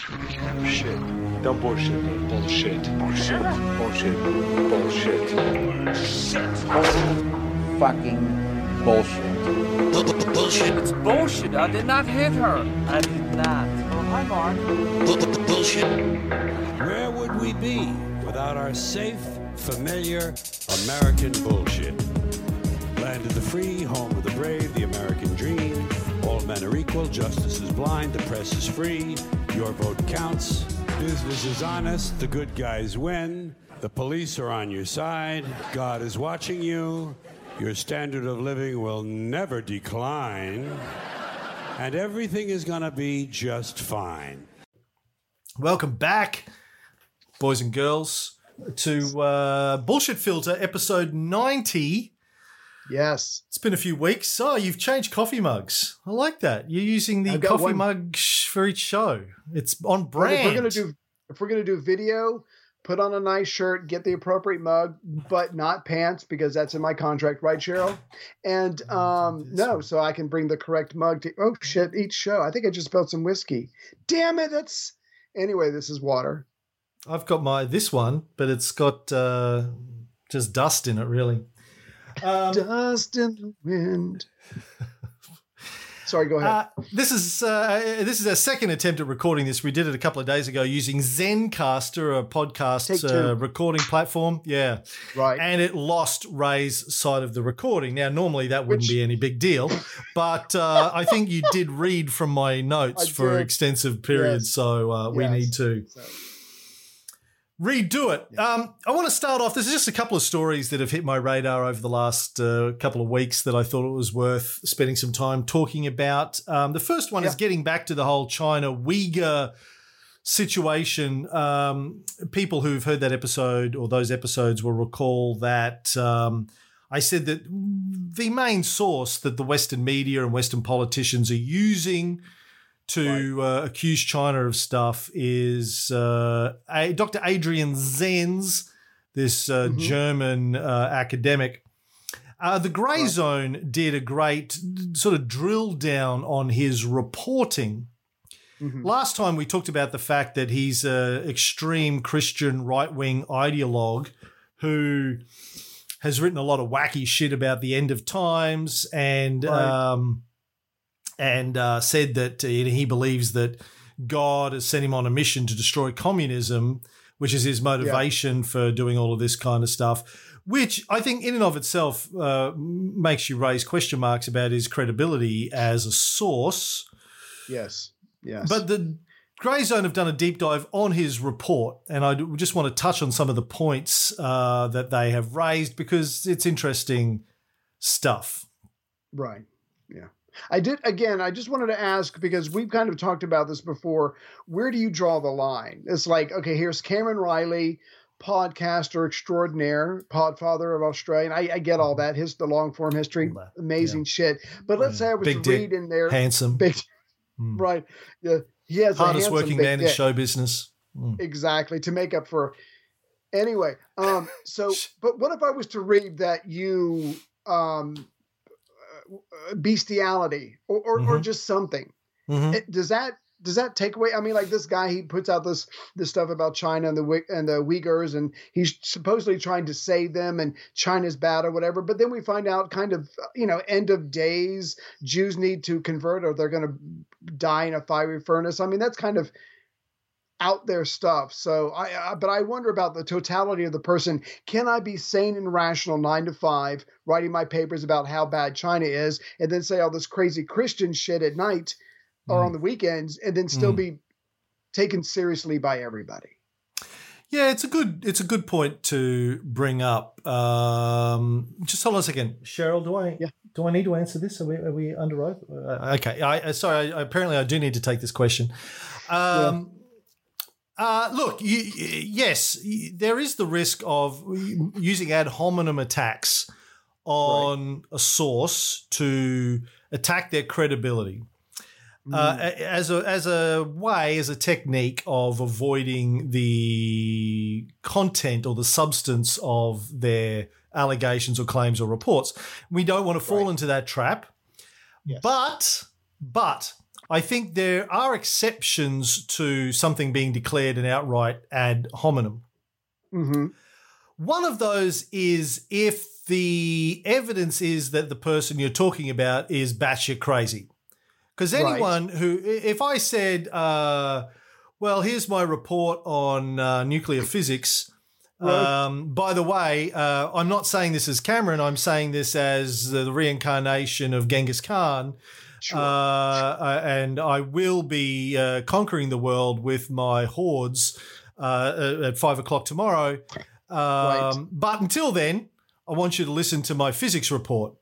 Shit. Don't bullshit me. Bullshit. Bullshit. Bullshit. Bullshit. fucking bullshit. Bullshit. It's bullshit. I did not hit her. I did not. Oh, hi, Mark. Bullshit. Where would we be without our safe, familiar American bullshit? Land of the free, home of the brave, the American dream. All men are equal, justice is blind, the press is free, your vote counts. Business is honest, the good guys win. The police are on your side, God is watching you. Your standard of living will never decline. And everything is gonna be just fine. Welcome back, boys and girls, to uh, Bullshit Filter episode 90. Yes. It's been a few weeks. Oh, you've changed coffee mugs. I like that. You're using the coffee one- mug for each show. It's on brand. if we're gonna do if we're gonna do video, put on a nice shirt, get the appropriate mug, but not pants because that's in my contract, right, Cheryl? And um no, so I can bring the correct mug to oh shit, each show. I think I just spilled some whiskey. Damn it, that's anyway, this is water. I've got my this one, but it's got uh, just dust in it, really. Um, Dust in the wind. Sorry, go ahead. Uh, this is uh, this is our second attempt at recording this. We did it a couple of days ago using Zencastr, a podcast uh, recording platform. Yeah, right. and it lost Ray's side of the recording. Now, normally that wouldn't Which- be any big deal, but uh, I think you did read from my notes I for did. extensive periods, Yes. so uh, we Yes. need to So, redo it. Um, I want to start off. There's just a couple of stories that have hit my radar over the last uh, couple of weeks that I thought it was worth spending some time talking about. Um, the first one is getting back to the whole China Uyghur situation. Um, people who've heard that episode or those episodes will recall that. Um, I said that the main source that the Western media and Western politicians are using to uh, accuse China of stuff is uh, a, Dr. Adrian Zenz, this uh, Mhm. German uh, academic. Uh, the Grey Right. Zone did a great sort of drill down on his reporting. mhm. Last time we talked about the fact that he's an extreme Christian right wing ideologue who has written a lot of wacky shit about the end of times and Right. um, and uh, said that uh, he believes that God has sent him on a mission to destroy communism, which is his motivation for doing all of this kind of stuff. Which I think, in and of itself, uh, makes you raise question marks about his credibility as a source. Yes. Yes. But the Grey Zone have done a deep dive on his report, and I just want to touch on some of the points uh, that they have raised because it's interesting stuff. Right. Yeah. I did again, I just wanted to ask because we've kind of talked about this before. Where do you draw the line? It's like, okay, here's Cameron Reilly, podcaster extraordinaire, podfather of Australia. I, I get all that. His the long form history, amazing shit. But let's say I was Big to dick, in there Handsome, big Mm. right. Yeah. He has a hardest working man in show business. Mm. exactly to make up for anyway um so but what if i was to read that you um bestiality or or, or Mhm. just something Mhm. it, does that does that take away i mean like this guy he puts out this this stuff about china and the and the uyghurs and he's supposedly trying to save them and china's bad or whatever but then we find out kind of you know end of days jews need to convert or they're going to die in a fiery furnace i mean that's kind of out there stuff. So I, I, but I wonder about the totality of the person. Can I be sane and rational nine to five, writing my papers about how bad China is, and then say all this crazy Christian shit at night or Mm. on the weekends, and then still Mm. be taken seriously by everybody? Yeah, it's a good it's a good point to bring up. Um, just hold on a second, Cheryl. Do I Yeah. do I need to answer this? Are we, are we under oath? Uh, okay. I, uh, sorry. I, apparently, I do need to take this question. Um, uh, look, you, yes, there is the risk of using ad hominem attacks on a source to attack their credibility uh, Mm. as a as a way as a technique of avoiding the content or the substance of their allegations or claims or reports. We don't want to fall Right. into that trap. Yes. But but I think there are exceptions to something being declared an outright ad hominem. hmm One of those is if the evidence is that the person you're talking about is batshit crazy. Because Right. anyone who, if I said, uh, well, here's my report on uh, nuclear physics. Right. Um, by the way, uh, I'm not saying this as Cameron. I'm saying this as the reincarnation of Genghis Khan. Sure. Uh, uh, and I will be uh, conquering the world with my hordes uh, at five o'clock tomorrow. Um, Right. But until then, I want you to listen to my physics report.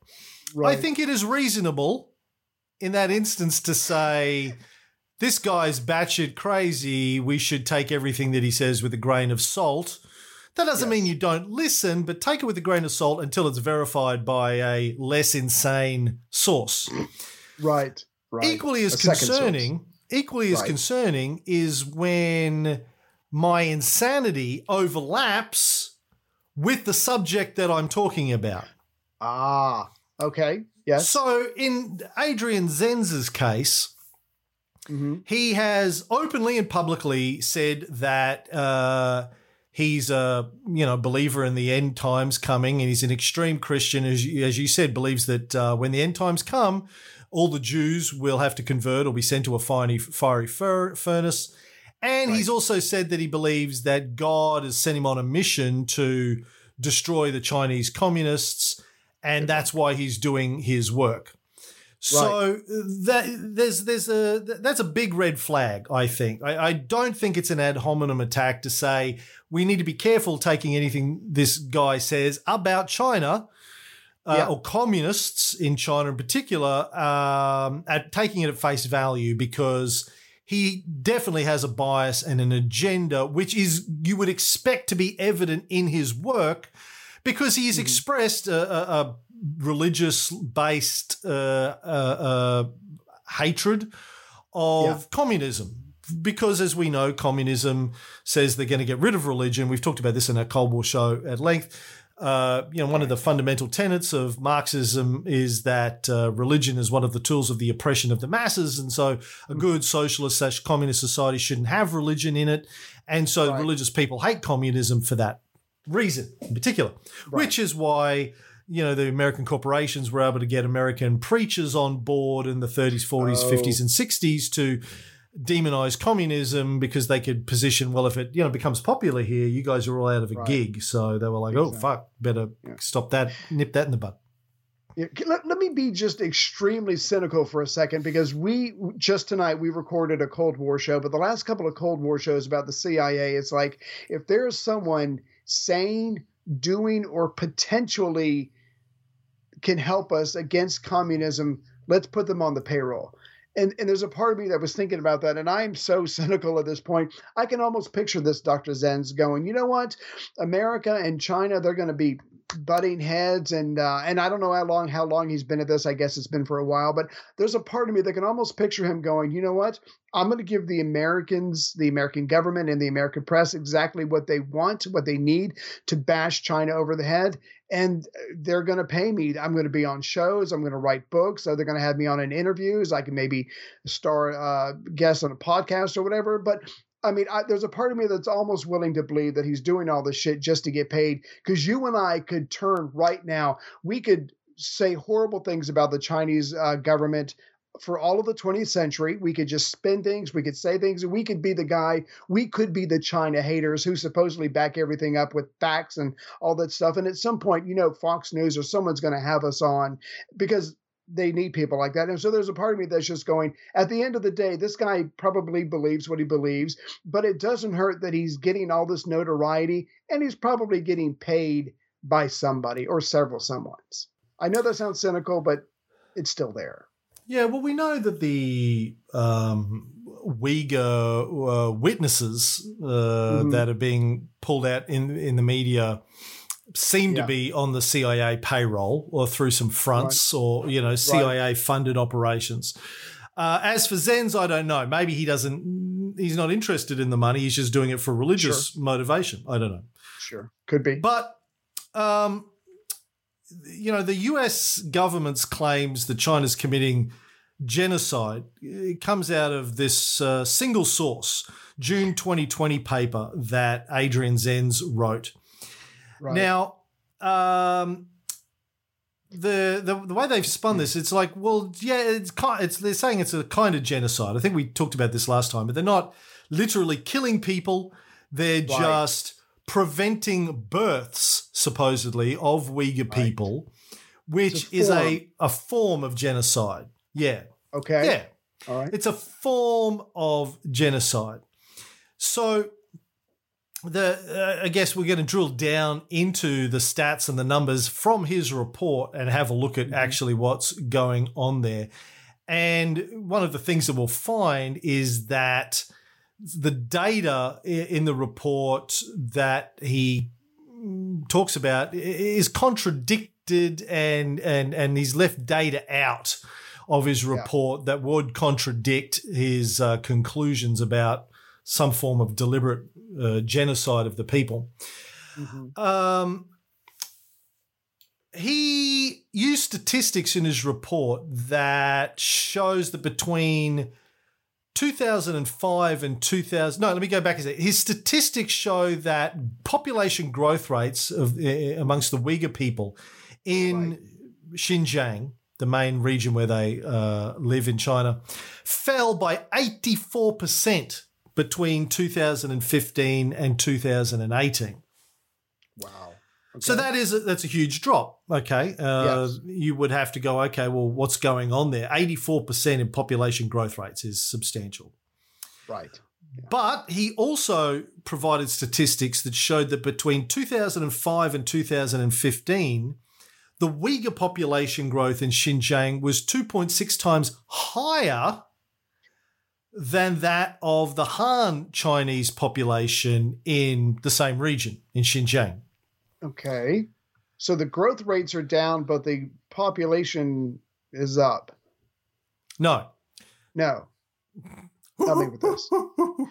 right. I think it is reasonable in that instance to say this guy's batshit crazy. We should take everything that he says with a grain of salt. That doesn't Yes. mean you don't listen, but take it with a grain of salt until it's verified by a less insane source. Right. Right. Equally as concerning, equally as Right. concerning is when my insanity overlaps with the subject that I'm talking about. Ah. Okay. Yes. So in Adrian Zenz's case, hmm he has openly and publicly said that uh, he's a you know believer in the end times coming, and he's an extreme Christian, as you, as you said, believes that uh, when the end times come, all the Jews will have to convert or be sent to a fiery, fiery fur, furnace. And he's also said that he believes that God has sent him on a mission to destroy the Chinese communists, and that's why he's doing his work. So that there's there's a that's a big red flag. I think I, I don't think it's an ad hominem attack to say we need to be careful taking anything this guy says about China uh, Yeah. or communists in China in particular um, at taking it at face value because he definitely has a bias and an agenda which is you would expect to be evident in his work because he's expressed a, a, a religious based uh, uh, uh, hatred of Yeah. communism. Because, as we know, communism says they're going to get rid of religion. We've talked about this in our Cold War show at length. Uh, you know, one of the fundamental tenets of Marxism is that uh, religion is one of the tools of the oppression of the masses, and so a good socialist slash communist society shouldn't have religion in it, and so Right. religious people hate communism for that reason in particular, which is why you know the American corporations were able to get American preachers on board in the 30s, 40s, Oh. 50s, and 60s to demonize communism because they could position well if it you know becomes popular here you guys are all out of a Right. gig so they were like oh fuck better Yeah. stop that nip that in the bud Yeah, let, let me be just extremely cynical for a second because we just tonight we recorded a Cold War show, but the last couple of Cold War shows about the CIA, it's like if there is someone sane, doing, or potentially can help us against communism, let's put them on the payroll. And, and there's a part of me that was thinking about that, and I'm so cynical at this point. I can almost picture this Dr. Zenz going, you know what? America and China, they're going to be butting heads and uh, and I don't know how long how long he's been at this. I guess it's been for a while, but there's a part of me that can almost picture him going, you know what? I'm going to give the Americans, the American government, and the American press exactly what they want, what they need to bash China over the head, and they're going to pay me. I'm going to be on shows. I'm going to write books. So they're going to have me on in interviews. I can maybe star uh, guest on a podcast or whatever. But I mean, I, there's a part of me that's almost willing to believe that he's doing all this shit just to get paid. Because you and I could turn right now. We could say horrible things about the Chinese uh, government for all of the 20th century. We could just spin things. We could say things. We could be the guy. We could be the China haters who supposedly back everything up with facts and all that stuff. And at some point, you know, Fox News or someone's going to have us on because they need people like that. And so there's a part of me that's just going, at the end of the day, this guy probably believes what he believes, but it doesn't hurt that he's getting all this notoriety and he's probably getting paid by somebody or several someones. I know that sounds cynical, but it's still there. Yeah, well, we know that the um, Uyghur uh, witnesses uh, Mhm. that are being pulled out in in the media seem Yeah. to be on the CIA payroll or through some fronts or you know CIA funded operations. Uh, as for Zenz, I don't know. Maybe he doesn't. He's not interested in the money. He's just doing it for religious motivation. I don't know. Sure. Could be. But, um, you know, the US government's claims that China's committing genocide it comes out of this uh, single source, June 2020 paper that Adrian Zenz wrote. Right. Now, um, the, the the way they've spun this, it's like, well, yeah, it's kind. It's they're saying it's a kind of genocide. I think we talked about this last time, but they're not literally killing people. They're just preventing births, supposedly, of Uyghur people, which a is a a form of genocide. Yeah, okay. yeah. All right. It's a form of genocide. So the uh, I guess we're going to drill down into the stats and the numbers from his report and have a look at actually what's going on there. And one of the things that we'll find is that the data in the report that he talks about is contradicted and and and he's left data out of his report that would contradict his uh, conclusions about some form of deliberate uh, genocide of the people. Mhm. Um, he used statistics in his report that shows that between 2005 and 2000 no let me go back a second his statistics show that population growth rates of uh, amongst the uyghur people in xinjiang the main region where they uh, live in china fell by 84% between 2015 and 2018 Wow. So that is a, that's a huge drop. Okay, uh, Yes. you would have to go. Okay, well, what's going on there? Eighty four percent in population growth rates is substantial. right. But he also provided statistics that showed that between 2005 and 2015, the Uyghur population growth in Xinjiang was 2.6 times higher than that of the Han Chinese population in the same region in Xinjiang. Okay. So the growth rates are down, but the population is up. No, No. Help me with this.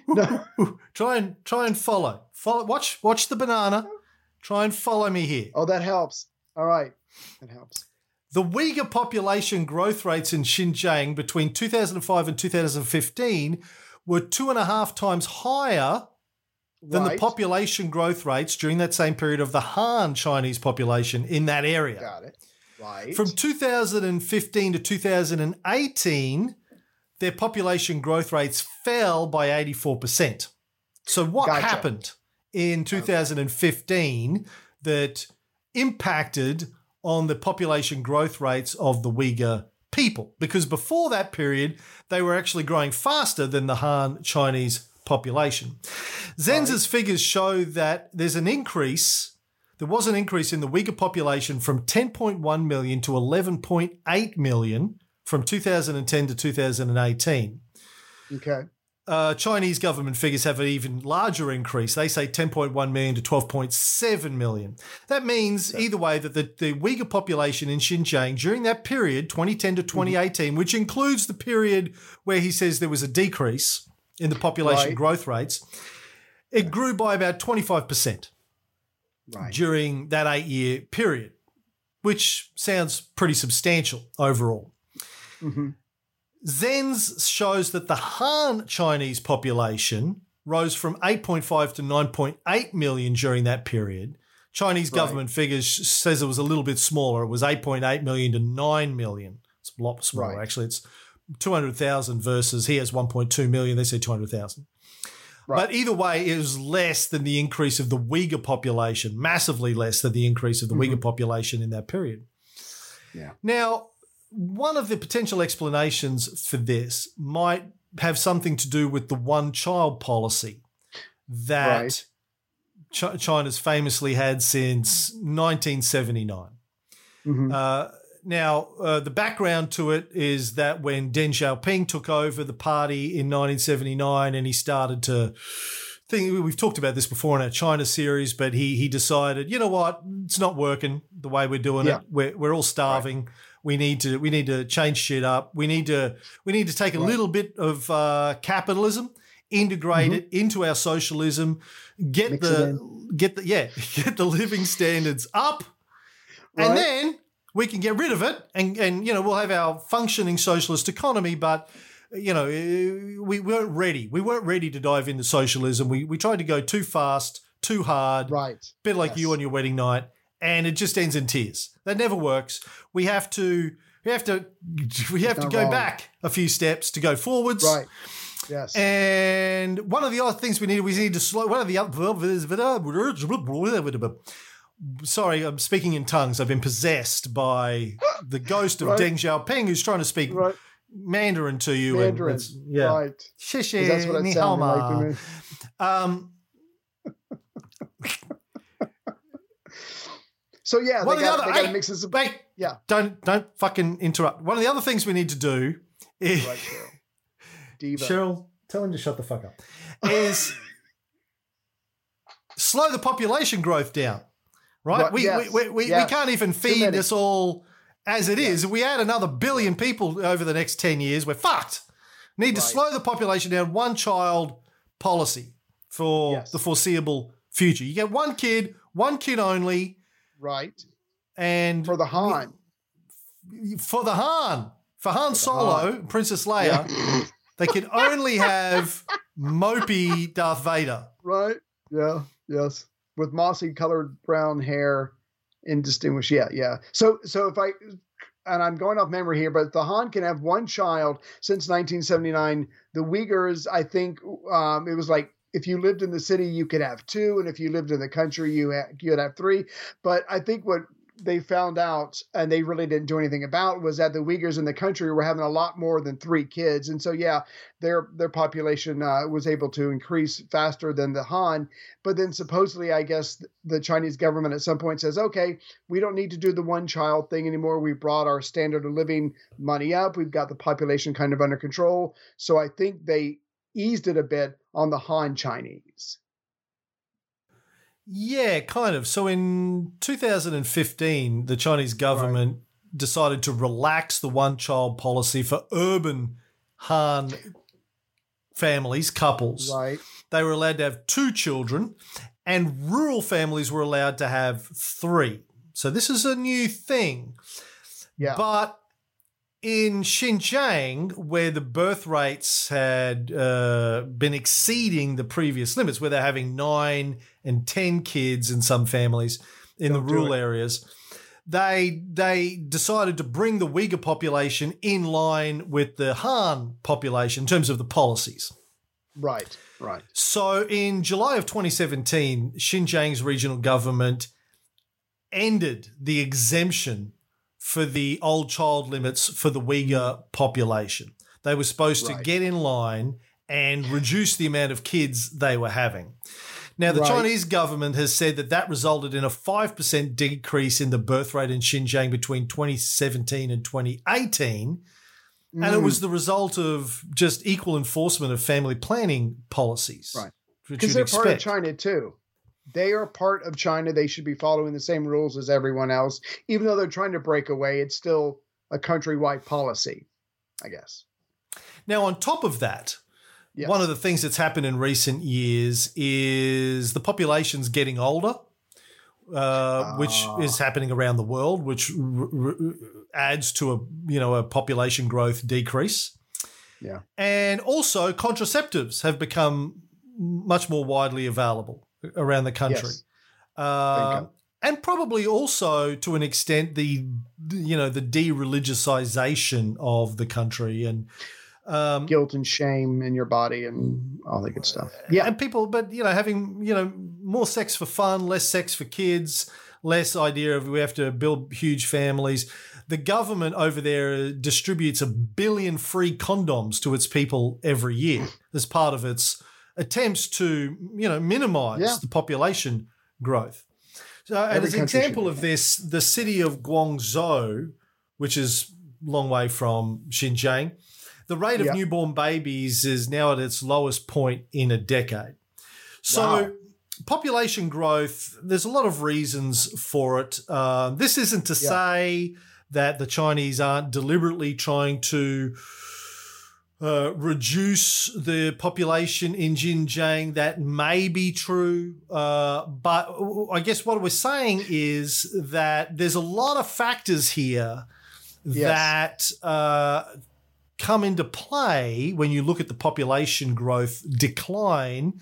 No. try and try and follow. Follow. Watch. Watch the banana. Try and follow me here. Oh, that helps. All right. That helps. The Uyghur population growth rates in Xinjiang between 2005 and 2015 were two and a half times higher than the population growth rates during that same period of the Han Chinese population in that area. Got it. Right. From 2015 to 2018, their population growth rates fell by 84%. So, what Gotcha. happened in 2015 that impacted on the population growth rates of the Uyghur people? Because before that period, they were actually growing faster than the Han Chinese population. Zenz's figures show that there's an increase there was an increase in the Uyghur population from 10.1 million to 11.8 million from 2010 to 2018. okay. Uh, Chinese government figures have an even larger increase. They say 10.1 million to 12.7 million. That means, either way, that the, the Uyghur population in Xinjiang during that period, 2010 to 2018, which includes the period where he says there was a decrease in the population Right. growth rates, it grew by about 25% Right. during that eight year period, which sounds pretty substantial overall. Mhm. Zenz shows that the Han Chinese population rose from 8.5 to 9.8 million during that period. Chinese Right. government figures says it was a little bit smaller. It was 8.8 million to 9 million. It's a lot smaller, Right. actually. It's 200,000 versus he has 1.2 million. They say 200,000. Right. But either way, it was less than the increase of the Uyghur population, massively less than the increase of the Uyghur population in that period. Yeah. Now, one of the potential explanations for this might have something to do with the one child policy that Right. Ch- China's famously had since 1979. Mhm. Uh, now, uh, the background to it is that when Deng Xiaoping took over the party in 1979 and he started to think, we've talked about this before in our China series, but he, he decided, you know what, it's not working the way we're doing Yeah. it. We're, we're all starving. We need to we need to change shit up. We need to we need to take a Right. little bit of uh, capitalism, integrate it into our socialism, get Mm-hmm. Mix the get the yeah get the living standards up, Right. and then we can get rid of it, and and you know we'll have our functioning socialist economy, but. You know, eh, we weren't ready. We weren't ready to dive into socialism. We we tried to go too fast, too hard, Right. bit like Yes. you on your wedding night, and it just ends in tears. That never works. We have to we have to we have to go wrong. back a few steps to go forwards. Right. Yes. And one of the other things we need we need to slow one of the other sorry, I'm speaking in tongues. I've been possessed by the ghost of right. Deng Xiaoping, who's trying to speak right. Mandarin to you. Mandarin, and yeah. right? Shishi, that's what it sounded like um, so yeah, one they, got, the other, they gotta hey, mix this up. Hey, yeah, don't don't fucking interrupt. One of the other things we need to do is right, Cheryl. Diva. Cheryl, tell him to shut the fuck up. Is slow the population growth down. Right? Right, we, yes, we, we, we, yes. we can't even feed this all as it is. If we add another billion people over the next 10 years, we're fucked. Need to Right. slow the population down. One child policy for Yes. the foreseeable future. You get one kid, one kid only, Right. and For the Han. for the Han, for Han Solo, Princess Leia, they can only have mopey Darth Vader. Right. Yeah. Yes. With mossy colored brown hair, indistinguished. Yeah. Yeah. So so if I and I'm going off memory here, but the Han can have one child since 1979. The Uyghurs, I think, um, it was like if you lived in the city, you could have two, and if you lived in the country, you ha- you'd have three. But I think what they found out, and they really didn't do anything about, was that the Uyghurs in the country were having a lot more than three kids, and so yeah, their their population uh, was able to increase faster than the Han. But then supposedly, I guess the Chinese government at some point says, okay, we don't need to do the one child thing anymore. We brought our standard of living money up. We've got the population kind of under control. So I think they eased it a bit on the Han Chinese. Yeah, kind of. So in 2015, the Chinese government decided to relax the one child policy for urban Han families, couples. Right. They were allowed to have two children, and rural families were allowed to have three. So this is a new thing. Yeah. But in Xinjiang, where the birth rates had uh, been exceeding the previous limits, where they're having nine and 10 kids in some families in Don't the rural areas, they, they decided to bring the Uyghur population in line with the Han population in terms of the policies. right. Right. So in July of 2017, Xinjiang's regional government ended the exemption for the old child limits for the Uyghur population. They were supposed to get in line and reduce the amount of kids they were having. Now, the Right. Chinese government has said that that resulted in a 5% decrease in the birth rate in Xinjiang between 2017 and 2018. And it Mm. was the result of just equal enforcement of family planning policies. Right. Because they're expect. part of China too. They are part of China. They should be following the same rules as everyone else. Even though they're trying to break away, it's still a countrywide policy, I guess. Now, on top of that, One of the things that's happened in recent years is the population's getting older, uh, which Ah. is happening around the world, which r- r- adds to a you know a population growth decrease. Yeah. and also contraceptives have become much more widely available around the country. Yes. Uh, and probably also to an extent the you know the de-religiousization of the country and um, Guilt and shame in your body and all that good stuff. Yeah. and people but you know having you know more sex for fun less sex for kids less idea of we have to build huge families the government over there distributes a billion free condoms to its people every year as part of its attempts to you know minimize Yeah. the population growth so and as an example of this the city of guangzhou which is a long way from xinjiang the rate of Yeah. newborn babies is now at its lowest point in a decade. So, Wow. population growth, there's a lot of reasons for it. Uh, this isn't to Yeah. say that the Chinese aren't deliberately trying to uh, reduce the population in Xinjiang. That may be true. Uh, but I guess what we're saying is that there's a lot of factors here that uh, come into play when you look at the population growth decline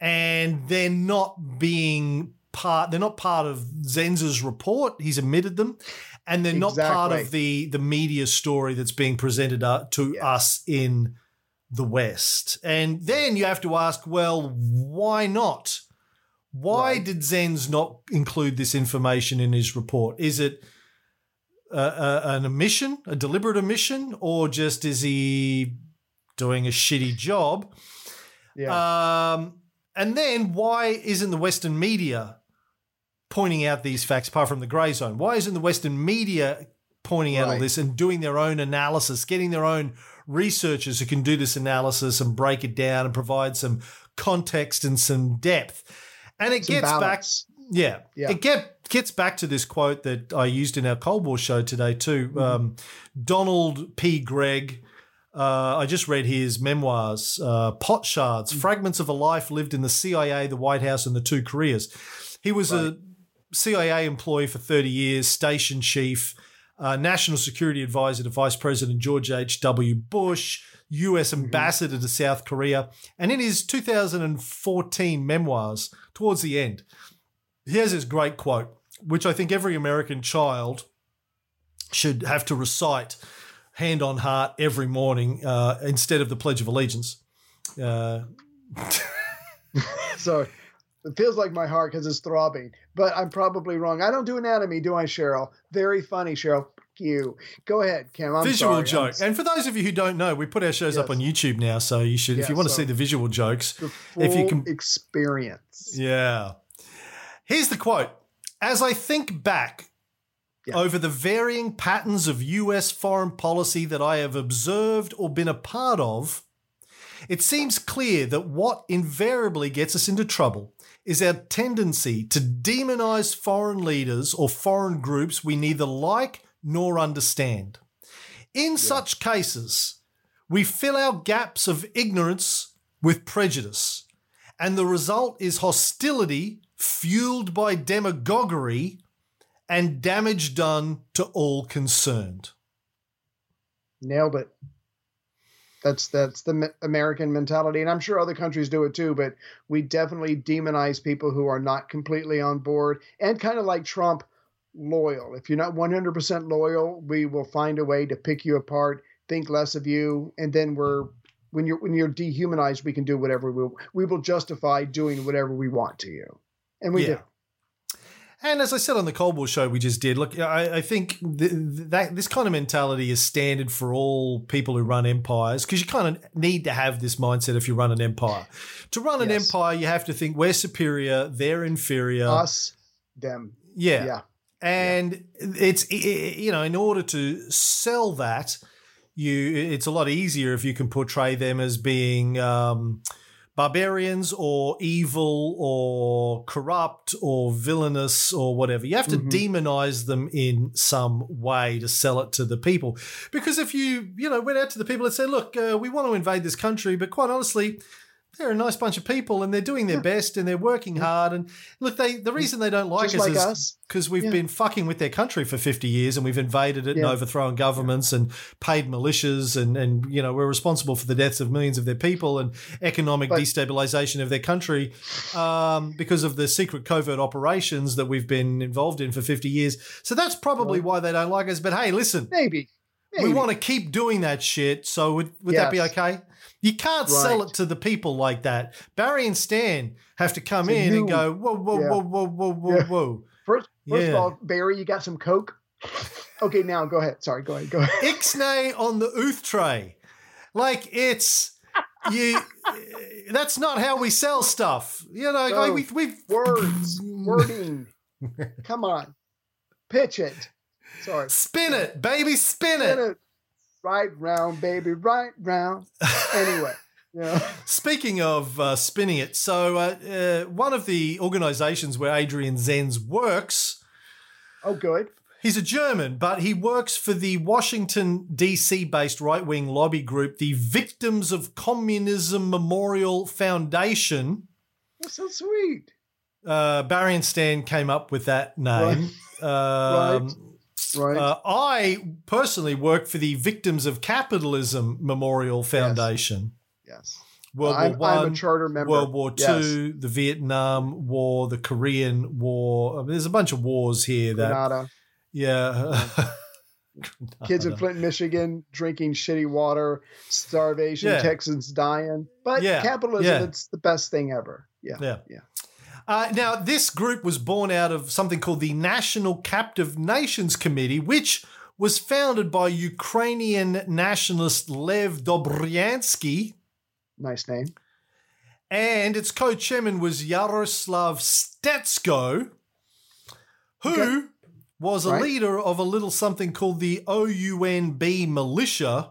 and they're not being part they're not part of Zenz's report. He's omitted them. And they're not part of the the media story that's being presented uh, to Yes. us in the west. And then you have to ask well why not? Why Right. did Zenz not include this information in his report? Is it an omission, a deliberate omission, or just is he doing a shitty job? Yeah. Um, and then why isn't the Western media pointing out these facts apart from the grey zone? Why isn't the Western media pointing out all this and doing their own analysis, getting their own researchers who can do this analysis and break it down and provide some context and some depth? And it Some gets back yeah. Yeah. It get, gets back to this quote that I used in our Cold War show today, too. Mm-hmm. Um, Donald P. Gregg. Uh, I just read his memoirs, uh, Pot Shards, Mm. Fragments of a Life Lived in the CIA, the White House, and the Two Koreas. He was a CIA employee for 30 years, station chief, uh, national security advisor to Vice President George H.W. Bush, U.S. Mm-hmm. ambassador to South Korea. And in his 2014 memoirs, towards the end, he has this great quote, which I think every American child should have to recite hand on heart every morning uh, instead of the Pledge of Allegiance. Uh, So it feels like my heart because it's throbbing, but I'm probably wrong. I don't do anatomy, do I, Cheryl? Very funny, Cheryl. You go ahead, Kim. I'm visual sorry. joke. And for those of you who don't know, we put our shows up on YouTube now, so you should, if you want to see the visual jokes, the if you can- experience. Yeah. Here's the quote As I think back Yeah. over the varying patterns of US foreign policy that I have observed or been a part of, it seems clear that what invariably gets us into trouble is our tendency to demonize foreign leaders or foreign groups we neither like nor understand. In such cases, we fill our gaps of ignorance with prejudice, and the result is hostility fueled by demagoguery and damage done to all concerned. Nailed it. That's that's the American mentality, and I'm sure other countries do it too. But we definitely demonize people who are not completely on board, and kind of like Trump, loyal. If you're not 100% loyal, we will find a way to pick you apart, think less of you, and then we're when you're when you're dehumanized, we can do whatever we we will justify doing whatever we want to you, and we Yeah. do. And as I said on the Cold War show we just did, look, I, I think th- th- that this kind of mentality is standard for all people who run empires because you kind of need to have this mindset if you run an empire. To run an Yes. empire, you have to think we're superior, they're inferior. Us, them, yeah. yeah. and it's i- i- you know in order to sell that you it's a lot easier if you can portray them as being um, barbarians or evil or corrupt or villainous or whatever you have to Mhm. demonize them in some way to sell it to the people because if you you know went out to the people and said look uh, we want to invade this country but quite honestly they're a nice bunch of people and they're doing their best and they're working hard and look they the reason they don't like Just us like is us. because we've Yeah. been fucking with their country for 50 years and we've invaded it and overthrown governments and paid militias and, and you know we're responsible for the deaths of millions of their people and economic But- destabilization of their country um, because of the secret covert operations that we've been involved in for 50 years. So that's probably why they don't like us. But hey listen Maybe. Maybe. we want to keep doing that shit. So would, would that be okay you can't sell it to the people like that barry and stan have to come So in and go whoa whoa Yeah. whoa whoa whoa whoa Yeah. whoa First, first Yeah. of all, Barry, you got some Coke? Okay, now go ahead. Sorry, go ahead. Go ahead. ixnay on the ooth tray. Like it's you. That's not how we sell stuff. You know, No. like we oh, we Words, wording. Come on, pitch it. Sorry, spin it, baby, spin Spin it. it. Right round, baby, right round. Anyway, yeah. Speaking of uh, spinning it, so uh, uh, one of the organisations where Adrian Zenz works Oh, good. He's a German, but he works for the Washington, D.C. based right wing lobby group, the Victims of Communism Memorial Foundation. That's so sweet. Uh, Barry and Stan came up with that name. Um, Right. Uh, I personally work for the Victims of Capitalism Memorial Foundation. yes. World I'm, War I'm One, a charter member. World War Yes. Two, the Vietnam War, the Korean War. I mean, there's a bunch of wars here that, Grenada. yeah. Kids in Flint, Michigan, drinking shitty water, starvation, Yeah. Texans dying. But Yeah, capitalism, it's the best thing ever. Yeah. Yeah. Yeah. Uh, now, this group was born out of something called the National Captive Nations Committee, which was founded by Ukrainian nationalist Lev Dobriansky, Nice name. and its co-chairman was Yaroslav Stetsko, who Okay. was a Right. leader of a little something called the OUNB militia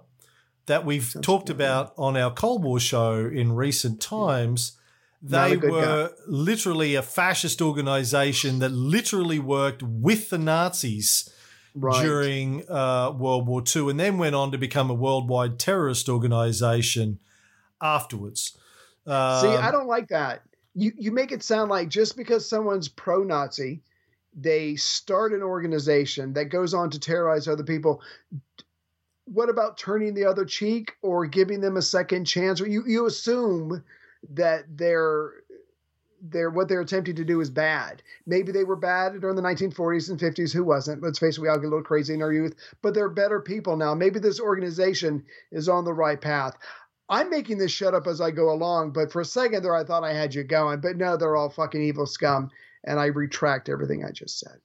that we've Sounds talked about on our Cold War show in recent times. Not They were literally a fascist organization that literally worked with the Nazis Right. during uh, World War II and then went on to become a worldwide terrorist organization afterwards. See, I Um, don't like that. You you make it sound like just because someone's pro-Nazi, they start an organization that goes on to terrorize other people. What about turning the other cheek or giving them a second chance? Or you you assume that they're they're what they're attempting to do is bad. Maybe they were bad during the 1940s and 50s. Who wasn't? Let's face it, we all get a little crazy in our youth, but they're better people now. Maybe this organization is on the right path. I'm making this shut up as I go along, but for a second there, I thought I had you going, but no, they're all fucking evil scum, and I retract everything I just said.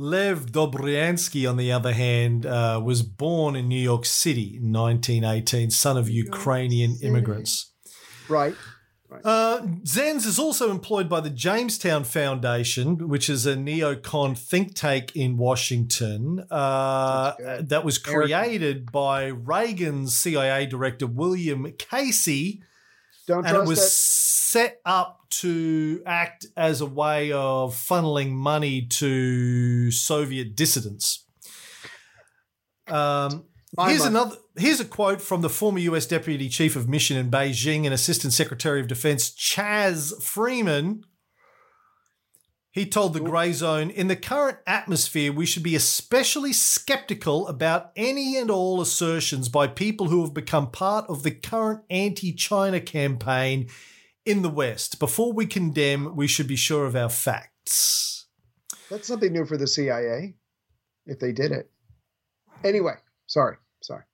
Lev Dobriansky, on the other hand, uh, was born in New York City in 1918, son of Ukrainian immigrants. Right? Uh, Zenz is also employed by the Jamestown Foundation, which is a neocon think tank in Washington uh, that was created by Reagan's CIA director William Casey, Don't and it trust was. Set up to act as a way of funneling money to Soviet dissidents. Um, here's another. Here's a quote from the former U.S. Deputy Chief of Mission in Beijing and Assistant Secretary of Defense Chas Freeman. He told the Grey Zone, in the current atmosphere, we should be especially skeptical about any and all assertions by people who have become part of the current anti China campaign in the West. Before we condemn, we should be sure of our facts. That's something new for the CIA, if they did it. Anyway, sorry, sorry.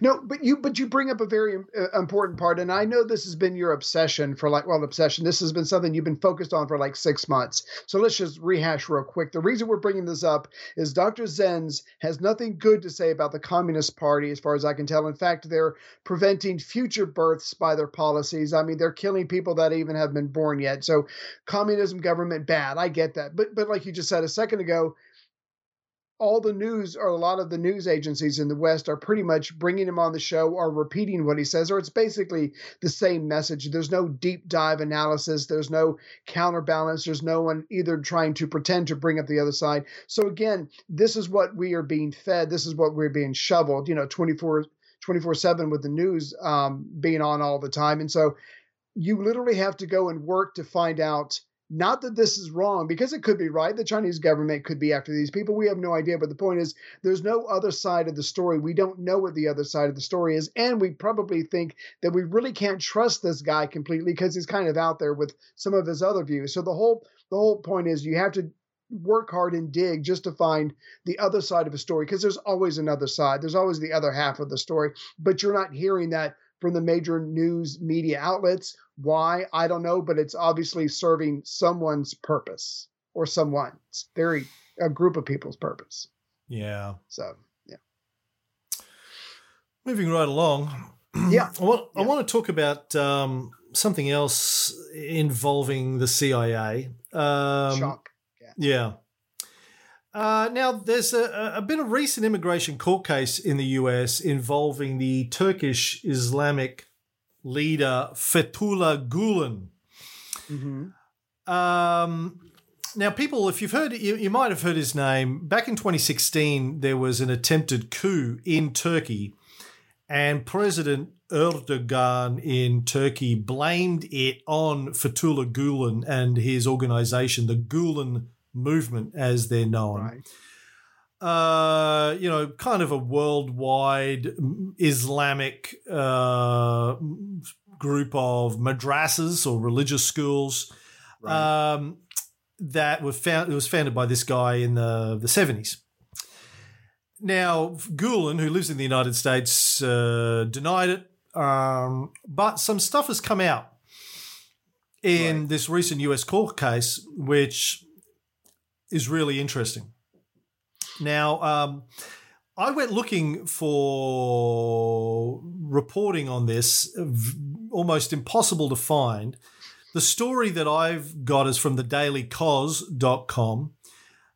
No, but you but you bring up a very uh, important part, and I know this has been your obsession for like well, obsession. This has been something you've been focused on for like six months. So let's just rehash real quick. The reason we're bringing this up is Dr. Zenz has nothing good to say about the Communist Party, as far as I can tell. In fact, they're preventing future births by their policies. I mean, they're killing people that even have been born yet. So, communism government bad. I get that, but but like you just said a second ago, all the news or a lot of the news agencies in the West are pretty much bringing him on the show or repeating what he says, or it's basically the same message. There's no deep dive analysis, there's no counterbalance, there's no one either trying to pretend to bring up the other side. So, again, this is what we are being fed, this is what we're being shoveled, you know, 24 24 7 with the news um, being on all the time. And so, you literally have to go and work to find out not that this is wrong, because it could be right. The Chinese government could be after these people. We have no idea. But the point is, there's no other side of the story. We don't know what the other side of the story is. And we probably think that we really can't trust this guy completely because he's kind of out there with some of his other views. So the whole the whole point is you have to work hard and dig just to find the other side of a story because there's always another side. There's always the other half of the story, but you're not hearing that from the major news media outlets. Why? I don't know, but it's obviously serving someone's purpose or someone's very a group of people's purpose. Yeah. So yeah. Moving right along. Yeah. I want, I want to talk about um, something else involving the CIA. Um, Shock. Yeah. Uh, now, there's a, a been a recent immigration court case in the US involving the Turkish Islamic leader Fethullah Gulen. hmm Um, Now, people, if you've heard, you, you might have heard his name. Back in 2016, there was an attempted coup in Turkey, and President Erdogan in Turkey blamed it on Fethullah Gulen and his organization, the Gulen Movement, as they're known. Right. Uh, you know, kind of a worldwide Islamic uh, group of madrasas or religious schools Right. um, that were found. It was founded by this guy in the the seventies. Now, Gulen, who lives in the United States, uh, denied it, um, but some stuff has come out in Right. this recent U.S. court case, which is really interesting. Now, um, I went looking for reporting on this, almost impossible to find. The story that I've got is from the dailykos.com.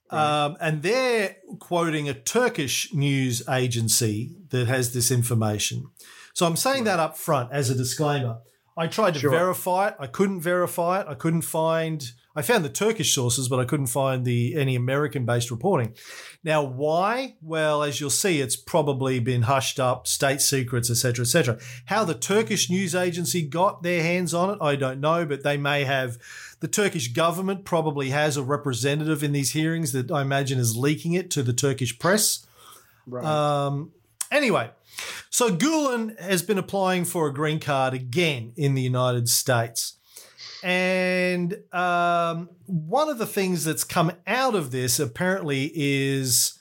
Um, and they're quoting a Turkish news agency that has this information. So I'm saying that up front as a disclaimer. I tried to Sure. verify it. I couldn't verify it. I couldn't find. I found the Turkish sources, but I couldn't find the any American-based reporting. Now, why? Well, as you'll see, it's probably been hushed up, state secrets, etc., etc. How the Turkish news agency got their hands on it, I don't know, but they may have. The Turkish government probably has a representative in these hearings that I imagine is leaking it to the Turkish press. right. Um, anyway, so Gulen has been applying for a green card again in the United States. And um, one of the things that's come out of this apparently is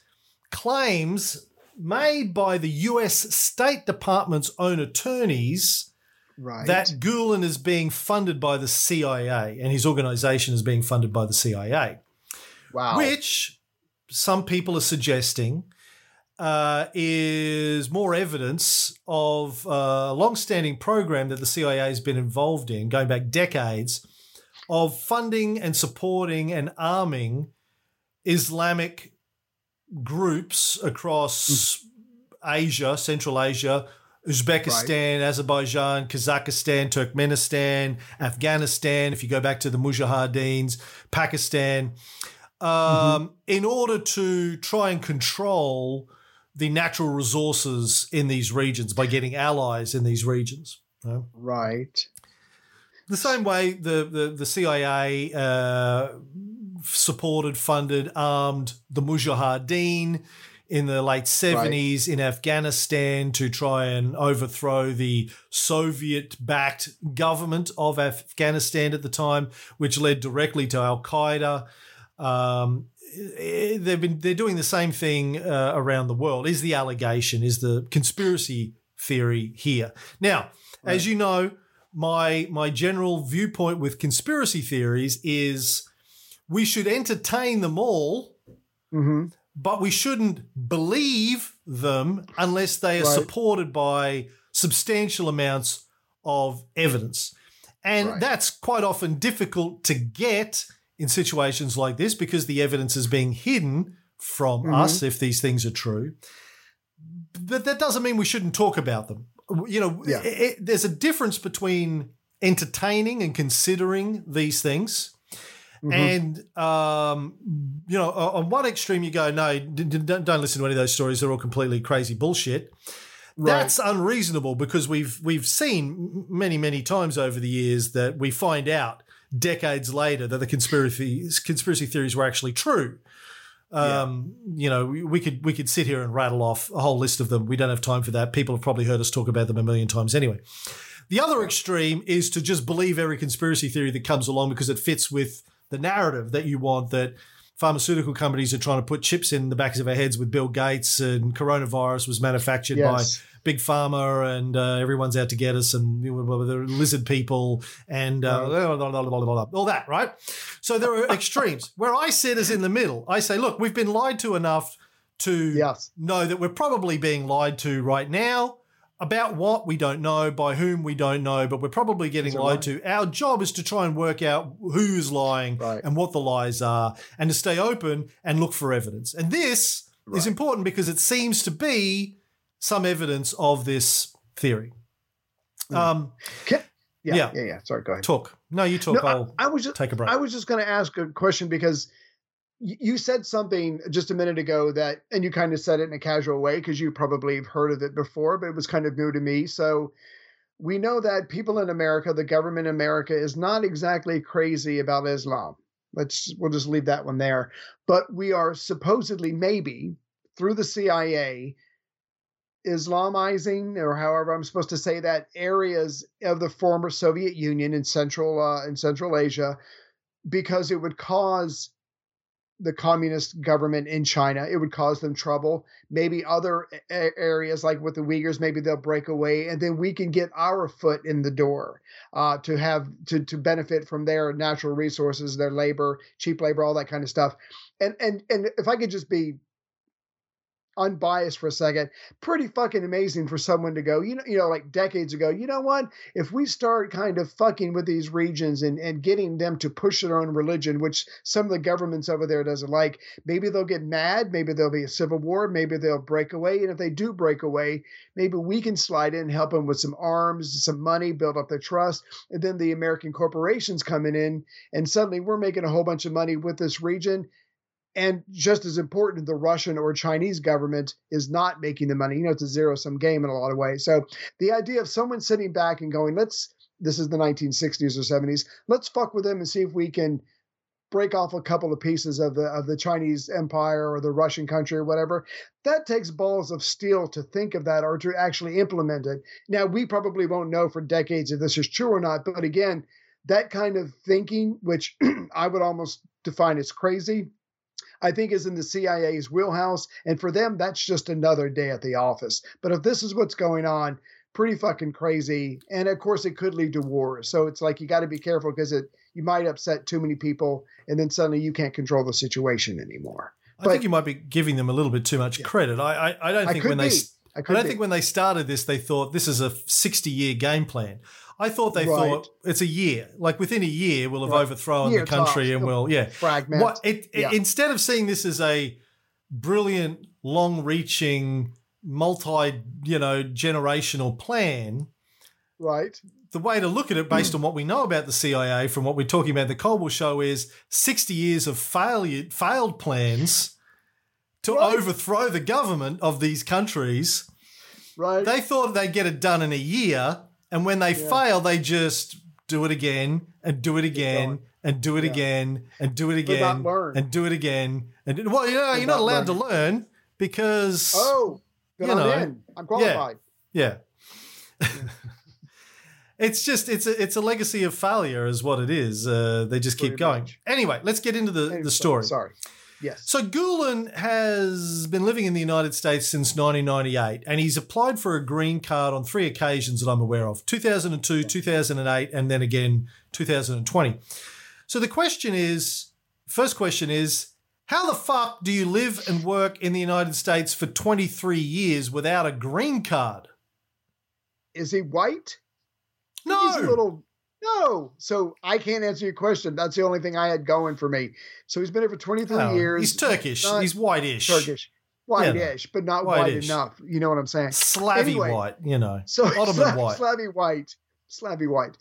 claims made by the US State Department's own attorneys right. that Gulen is being funded by the CIA and his organization is being funded by the CIA wow. which some people are suggesting uh, is more evidence of a long-standing program that the CIA has been involved in, going back decades, of funding and supporting and arming Islamic groups across Asia, Central Asia, Uzbekistan, Azerbaijan, Kazakhstan, Turkmenistan, Afghanistan, if you go back to the Mujahideens, Pakistan, um, in order to try and control the natural resources in these regions by getting allies in these regions. you know? Right. The same way the, the, the CIA uh, supported, funded, armed the Mujahideen in the late 70s in Afghanistan to try and overthrow the Soviet backed government of Afghanistan at the time, which led directly to Al Qaeda. Um, they've been they're doing the same thing uh, around the world. Is the allegation? Is the conspiracy theory here? Now, as you know, my my general viewpoint with conspiracy theories is we should entertain them all, hmm but we shouldn't believe them unless they are Right. supported by substantial amounts of evidence. And Right. that's quite often difficult to get in situations like this because the evidence is being hidden from Mhm. us if these things are true. But that doesn't mean we shouldn't talk about them. You know, Yeah. it- it- there's a difference between entertaining and considering these things. Mhm. And um, you know, on one extreme, you go, no, don't, don't listen to any of those stories. They're all completely crazy bullshit. Right. That's unreasonable because we've we've seen many many times over the years that we find out decades later that the conspiracy conspiracy theories were actually true. Um, You know, we, we could we could sit here and rattle off a whole list of them. We don't have time for that. People have probably heard us talk about them a million times anyway. The other extreme is to just believe every conspiracy theory that comes along because it fits with the narrative that you want that pharmaceutical companies are trying to put chips in the backs of our heads with Bill Gates and coronavirus was manufactured Yes. by big pharma and uh, everyone's out to get us and you know, the lizard people and uh, all that, right? So there are extremes. Where I sit is in the middle. I say, look, we've been lied to enough to Yes. know that we're probably being lied to right now. About what we don't know, by whom we don't know, but we're probably getting lied to. Our job is to try and work out who's lying Right. and what the lies are, and to stay open and look for evidence. And this is important because it seems to be some evidence of this theory. Hmm. Um, Can, Yeah, Yeah. yeah, yeah. Sorry, go ahead. Talk. No, you talk. No, I- I'll I was just take a break. I was just going to ask a question because you said something just a minute ago that, and you kind of said it in a casual way because you probably have heard of it before, but it was kind of new to me. So we know that people in America, the government in America, is not exactly crazy about Islam. Let's we'll just leave that one there. But we are supposedly maybe through the CIA Islamizing, or however I'm supposed to say that, areas of the former Soviet Union in Central uh, in Central Asia, because it would cause the communist government in China. It would cause them trouble. Maybe other a- areas, like with the Uyghurs, maybe they'll break away, and then we can get our foot in the door uh, to have to to benefit from their natural resources, their labor, cheap labor, all that kind of stuff. And and and if I could just be unbiased for a second pretty fucking amazing for someone to go you know you know like decades ago you know what? If we start kind of fucking with these regions and and getting them to push their own religion which some of the governments over there doesn't like maybe they'll get mad maybe there'll be a civil war maybe they'll break away and if they do break away maybe we can slide in and help them with some arms some money build up their trust and then the american corporations coming in and suddenly we're making a whole bunch of money with this region and just as important, the Russian or Chinese government is not making the money. You know, it's a zero sum game in a lot of ways. So the idea of someone sitting back and going, let's, this is the 1960s or 70s, let's fuck with them and see if we can break off a couple of pieces of the of the Chinese empire or the Russian country or whatever. That takes balls of steel to think of that or to actually implement it. Now we probably won't know for decades if this is true or not, but again, that kind of thinking, which I would almost define as crazy, I think is in the CIA's wheelhouse. And for them, that's just another day at the office. But if this is what's going on, pretty fucking crazy. And of course, it could lead to war. So it's like you got to be careful because it you might upset too many people, and then suddenly you can't control the situation anymore. I but- think you might be giving them a little bit too much credit. I, I, I don't I think when they be. s- I I don't be. think when they started this they thought this is a 60 year game plan. I thought they Right. thought it's a year. Like within a year we'll have Right. overthrown Year the country and we'll yeah. fragment. What it, it- instead of seeing this as a brilliant, long-reaching, multi, you know, generational plan, right? the way to look at it, based on what we know about the CIA from what we're talking about in the Cold War show, is 60 years of failure, failed plans to Right. overthrow the government of these countries. Right. They thought they'd get it done in a year, and when they Yeah. fail, they just do it again and do it again and do it Yeah. again and do it again and do it again. And well, you know, But you're not not allowed to learn because oh, you I'm know, in. I'm qualified. yeah. it's just it's a it's a legacy of failure is what it is. Uh, they just keep going. much. Anyway, let's get into the, Anyway, the story. Sorry. Yes. So Gulen has been living in the United States since 1998, and he's applied for a green card on three occasions that I'm aware of: 2002, 2008, and then again 2020. So the question is, first question is, how the fuck do you live and work in the United States for 23 years without a green card? Is he white? No, He's a little no. So I can't answer your question. That's the only thing I had going for me. So he's been here for 23 Oh, years. He's Turkish. not he's whitish. Turkish. Whitish, but not white Whitish. enough. You know what I'm saying? Slavy Anyway. white, you know. So Ottoman Slav- white. Slavy white. Slavy white.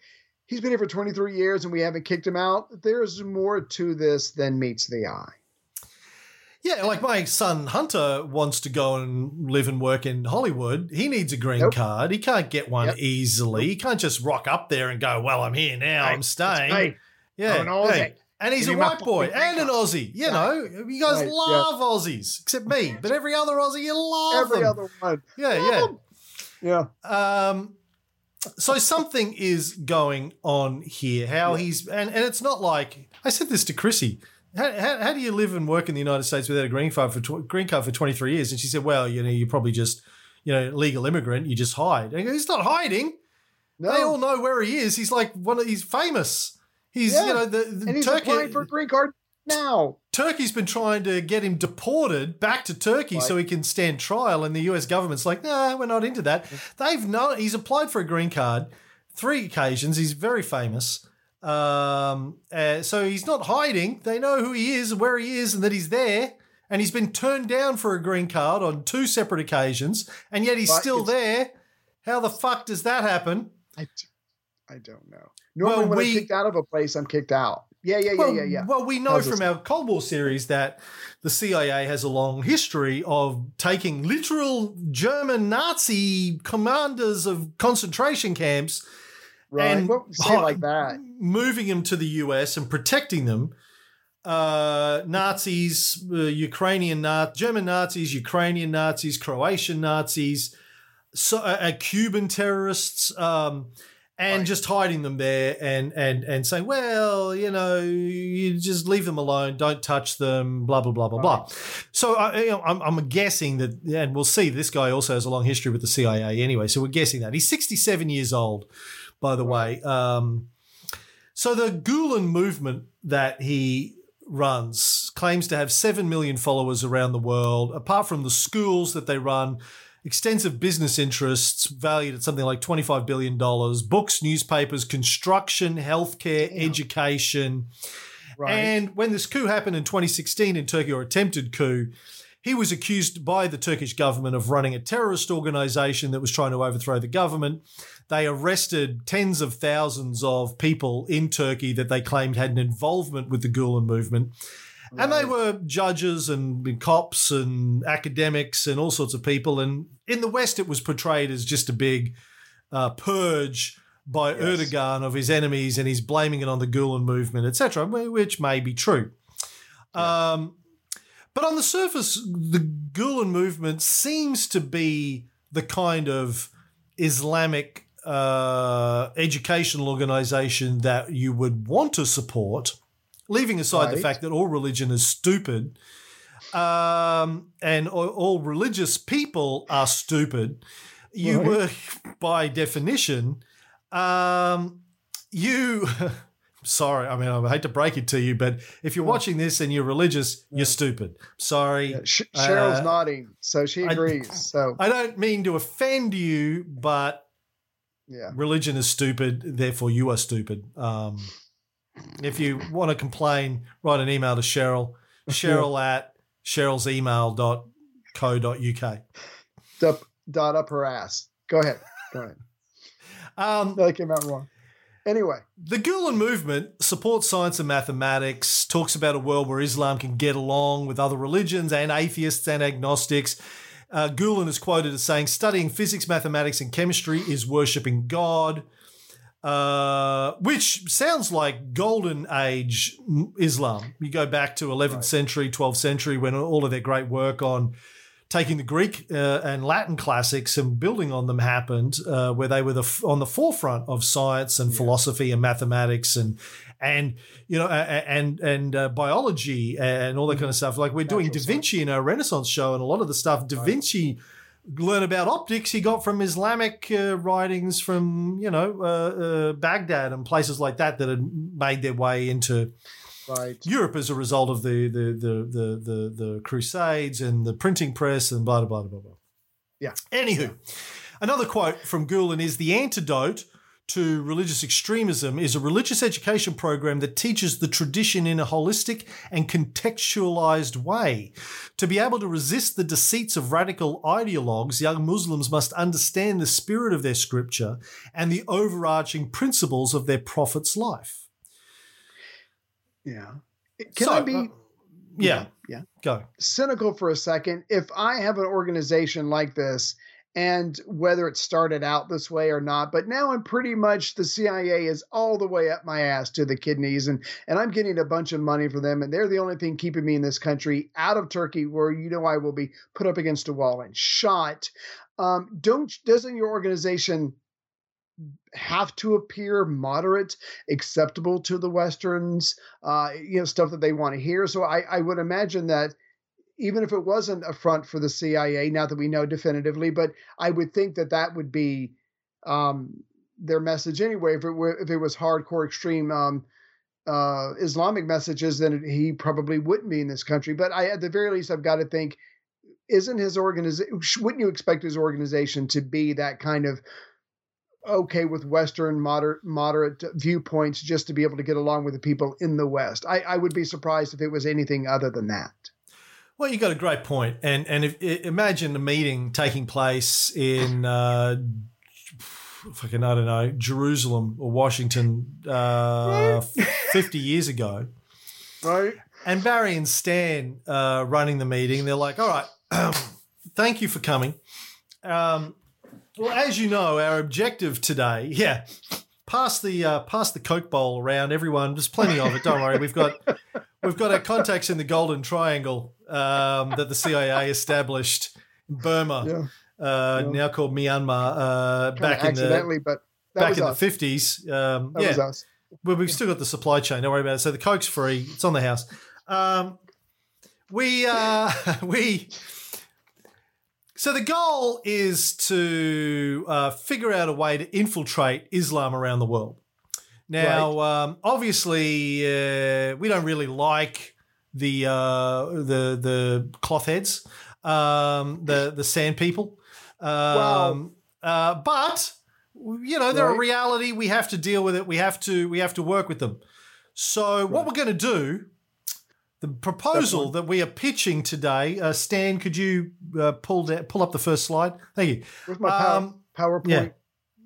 He's been here for 23 years and we haven't kicked him out. There's more to this than meets the eye. Yeah, like my son Hunter wants to go and live and work in Hollywood. He needs a green Nope. card. He can't get one Yep. easily. He can't just rock up there and go, "Well, I'm here now. I'm staying." Yeah, an Aussie. hey. And he's Give a white boy and an Aussie. You Yeah. know, you guys yeah. love Aussies, except me. But every other Aussie, you love every them. other one. yeah, Love yeah. 'em. Yeah. Um, so something is going on here. How he's and, and it's not like I said this to Chrissy. How, how, how do you live and work in the United States without a green card for tw- green card for twenty three years? And she said, "Well, you know, you're probably just you know legal immigrant. You just hide." And he's not hiding. No. They all know where he is. He's like one. Of, he's famous. He's Yeah. you know the, the and he's Turkey. applying for a green card now. Turkey's been trying to get him deported back to Turkey so he can stand trial, and the US government's like, nah, we're not into that. Mm-hmm. They've known he's applied for a green card three occasions. He's very famous. Um, uh, so he's not hiding. They know who he is, where he is, and that he's there. And he's been turned down for a green card on two separate occasions, and yet he's But still there. How the fuck does that happen? I, I don't know. Normally, Well, when we- I'm kicked out of a place, I'm kicked out. Yeah, yeah, yeah, well, yeah, yeah. well, we know How's from our Cold War series that the CIA has a long history of taking literal German Nazi commanders of concentration camps right. and well, say like that. moving them to the US and protecting them. Uh, Nazis, uh, Ukrainian Na- German Nazis, Ukrainian Nazis, Croatian Nazis, so, uh, uh, Cuban terrorists, um, and Right. just hiding them there and and and saying, well, you know, you just leave them alone, don't touch them, blah blah blah blah blah. So uh, you know, I'm, I'm guessing that, and we'll see. This guy also has a long history with the CIA anyway, so we're guessing that he's 67 years old, by the way. Um, so the Gulen movement that he runs claims to have 7 million followers around the world. Apart from the schools that they run, extensive business interests valued at something like $25 billion, books, newspapers, construction, healthcare, Damn. education. Right. And when this coup happened in 2016 in Turkey, or attempted coup, he was accused by the Turkish government of running a terrorist organization that was trying to overthrow the government. They arrested tens of thousands of people in Turkey that they claimed had an involvement with the Gulen movement. And they were judges and cops and academics and all sorts of people. And in the West, it was portrayed as just a big uh, purge by Yes. Erdogan of his enemies, and he's blaming it on the Gulen movement, etc., which may be true. Um, but on the surface, the Gulen movement seems to be the kind of Islamic uh, educational organization that you would want to support, leaving aside the fact that all religion is stupid. Um, and all, all religious people are stupid. You Right. were, by definition, um, you. Sorry, I mean, I hate to break it to you, but if you're watching this and you're religious, you're stupid. Sorry. Yeah, Sh- Cheryl's Uh, nodding, so she I- agrees. so I don't mean to offend you, but yeah, religion is stupid, therefore you are stupid. Um, if you want to complain, write an email to Cheryl, Cheryl at cheryl's email.co.uk. dot, dot up her ass. Go ahead. Go ahead. Um, That came out wrong. Anyway, The Gulen movement supports science and mathematics, talks about a world where Islam can get along with other religions and atheists and agnostics. Uh, Gulen is quoted as saying, studying physics, mathematics, and chemistry is worshipping God, uh, which sounds like golden age Islam. You go back to 11th Right. century, 12th century, when all of their great work on taking the Greek uh, and Latin classics and building on them happened, uh, where they were the on the forefront of science and philosophy and mathematics and and you know and and uh, biology and all that kind of stuff. Like we're doing Da Natural Vinci in our Renaissance show, and a lot of the stuff Da Right. Vinci learn about optics he got from Islamic uh, writings from you know uh, uh, Baghdad and places like that that had made their way into right. Europe as a result of the the the the the, the Crusades and the printing press and blah blah blah blah blah. Yeah. Anywho, another quote from Gulen is the antidote to religious extremism is a religious education program that teaches the tradition in a holistic and contextualized way. To be able to resist the deceits of radical ideologues, young Muslims must understand the spirit of their scripture and the overarching principles of their prophet's life. Yeah. Can So, I be uh, yeah, yeah go. cynical for a second? If I have an organization like this, and whether it started out this way or not, but now I'm pretty much the CIA is all the way up my ass to the kidneys, and and I'm getting a bunch of money for them, and they're the only thing keeping me in this country out of Turkey, where you know I will be put up against a wall and shot. Um, don't doesn't your organization have to appear moderate, acceptable to the Westerns, uh, you know, stuff that they want to hear. So I, I would imagine that even if it wasn't a front for the CIA, now that we know definitively, but I would think that that would be um, their message anyway. If it were, if it was hardcore, extreme um, uh, Islamic messages, then he probably wouldn't be in this country. But I, at the very least, I've got to think, isn't his organization? Wouldn't you expect his organization to be that kind of okay with Western moderate moderate viewpoints just to be able to get along with the people in the West. I, I would be surprised if it was anything other than that. Well, you got a great point, and and if, imagine a meeting taking place in uh, fucking I don't know Jerusalem or Washington uh, fifty years ago, Right? and Barry and Stan uh, running the meeting. They're like, "All right, thank you for coming." Um, well, as you know, our objective today, yeah, pass the uh, pass the Coke bowl around. Everyone, there's plenty of it. Don't worry, we've got we've got our contacts in the Golden Triangle um, that the CIA established in Burma, Yeah. uh, Yeah. now called Myanmar, uh, back in the but back in us. the fifties. Um, that yeah, was us. well, we've still got the supply chain. Don't worry about it. So the coke's free. It's on the house. Um, we uh, we. So the goal is to uh, figure out a way to infiltrate Islam around the world. Now, um, obviously, uh, we don't really like the uh, the the cloth heads, um, the the sand people. Um, Wow. uh, but you know they're a reality. We have to deal with it. We have to we have to work with them. So what we're going to do, the proposal that we are pitching today, uh, Stan, could you uh, pull da- pull up the first slide? Thank you. Where's my power, Um, PowerPoint? yeah.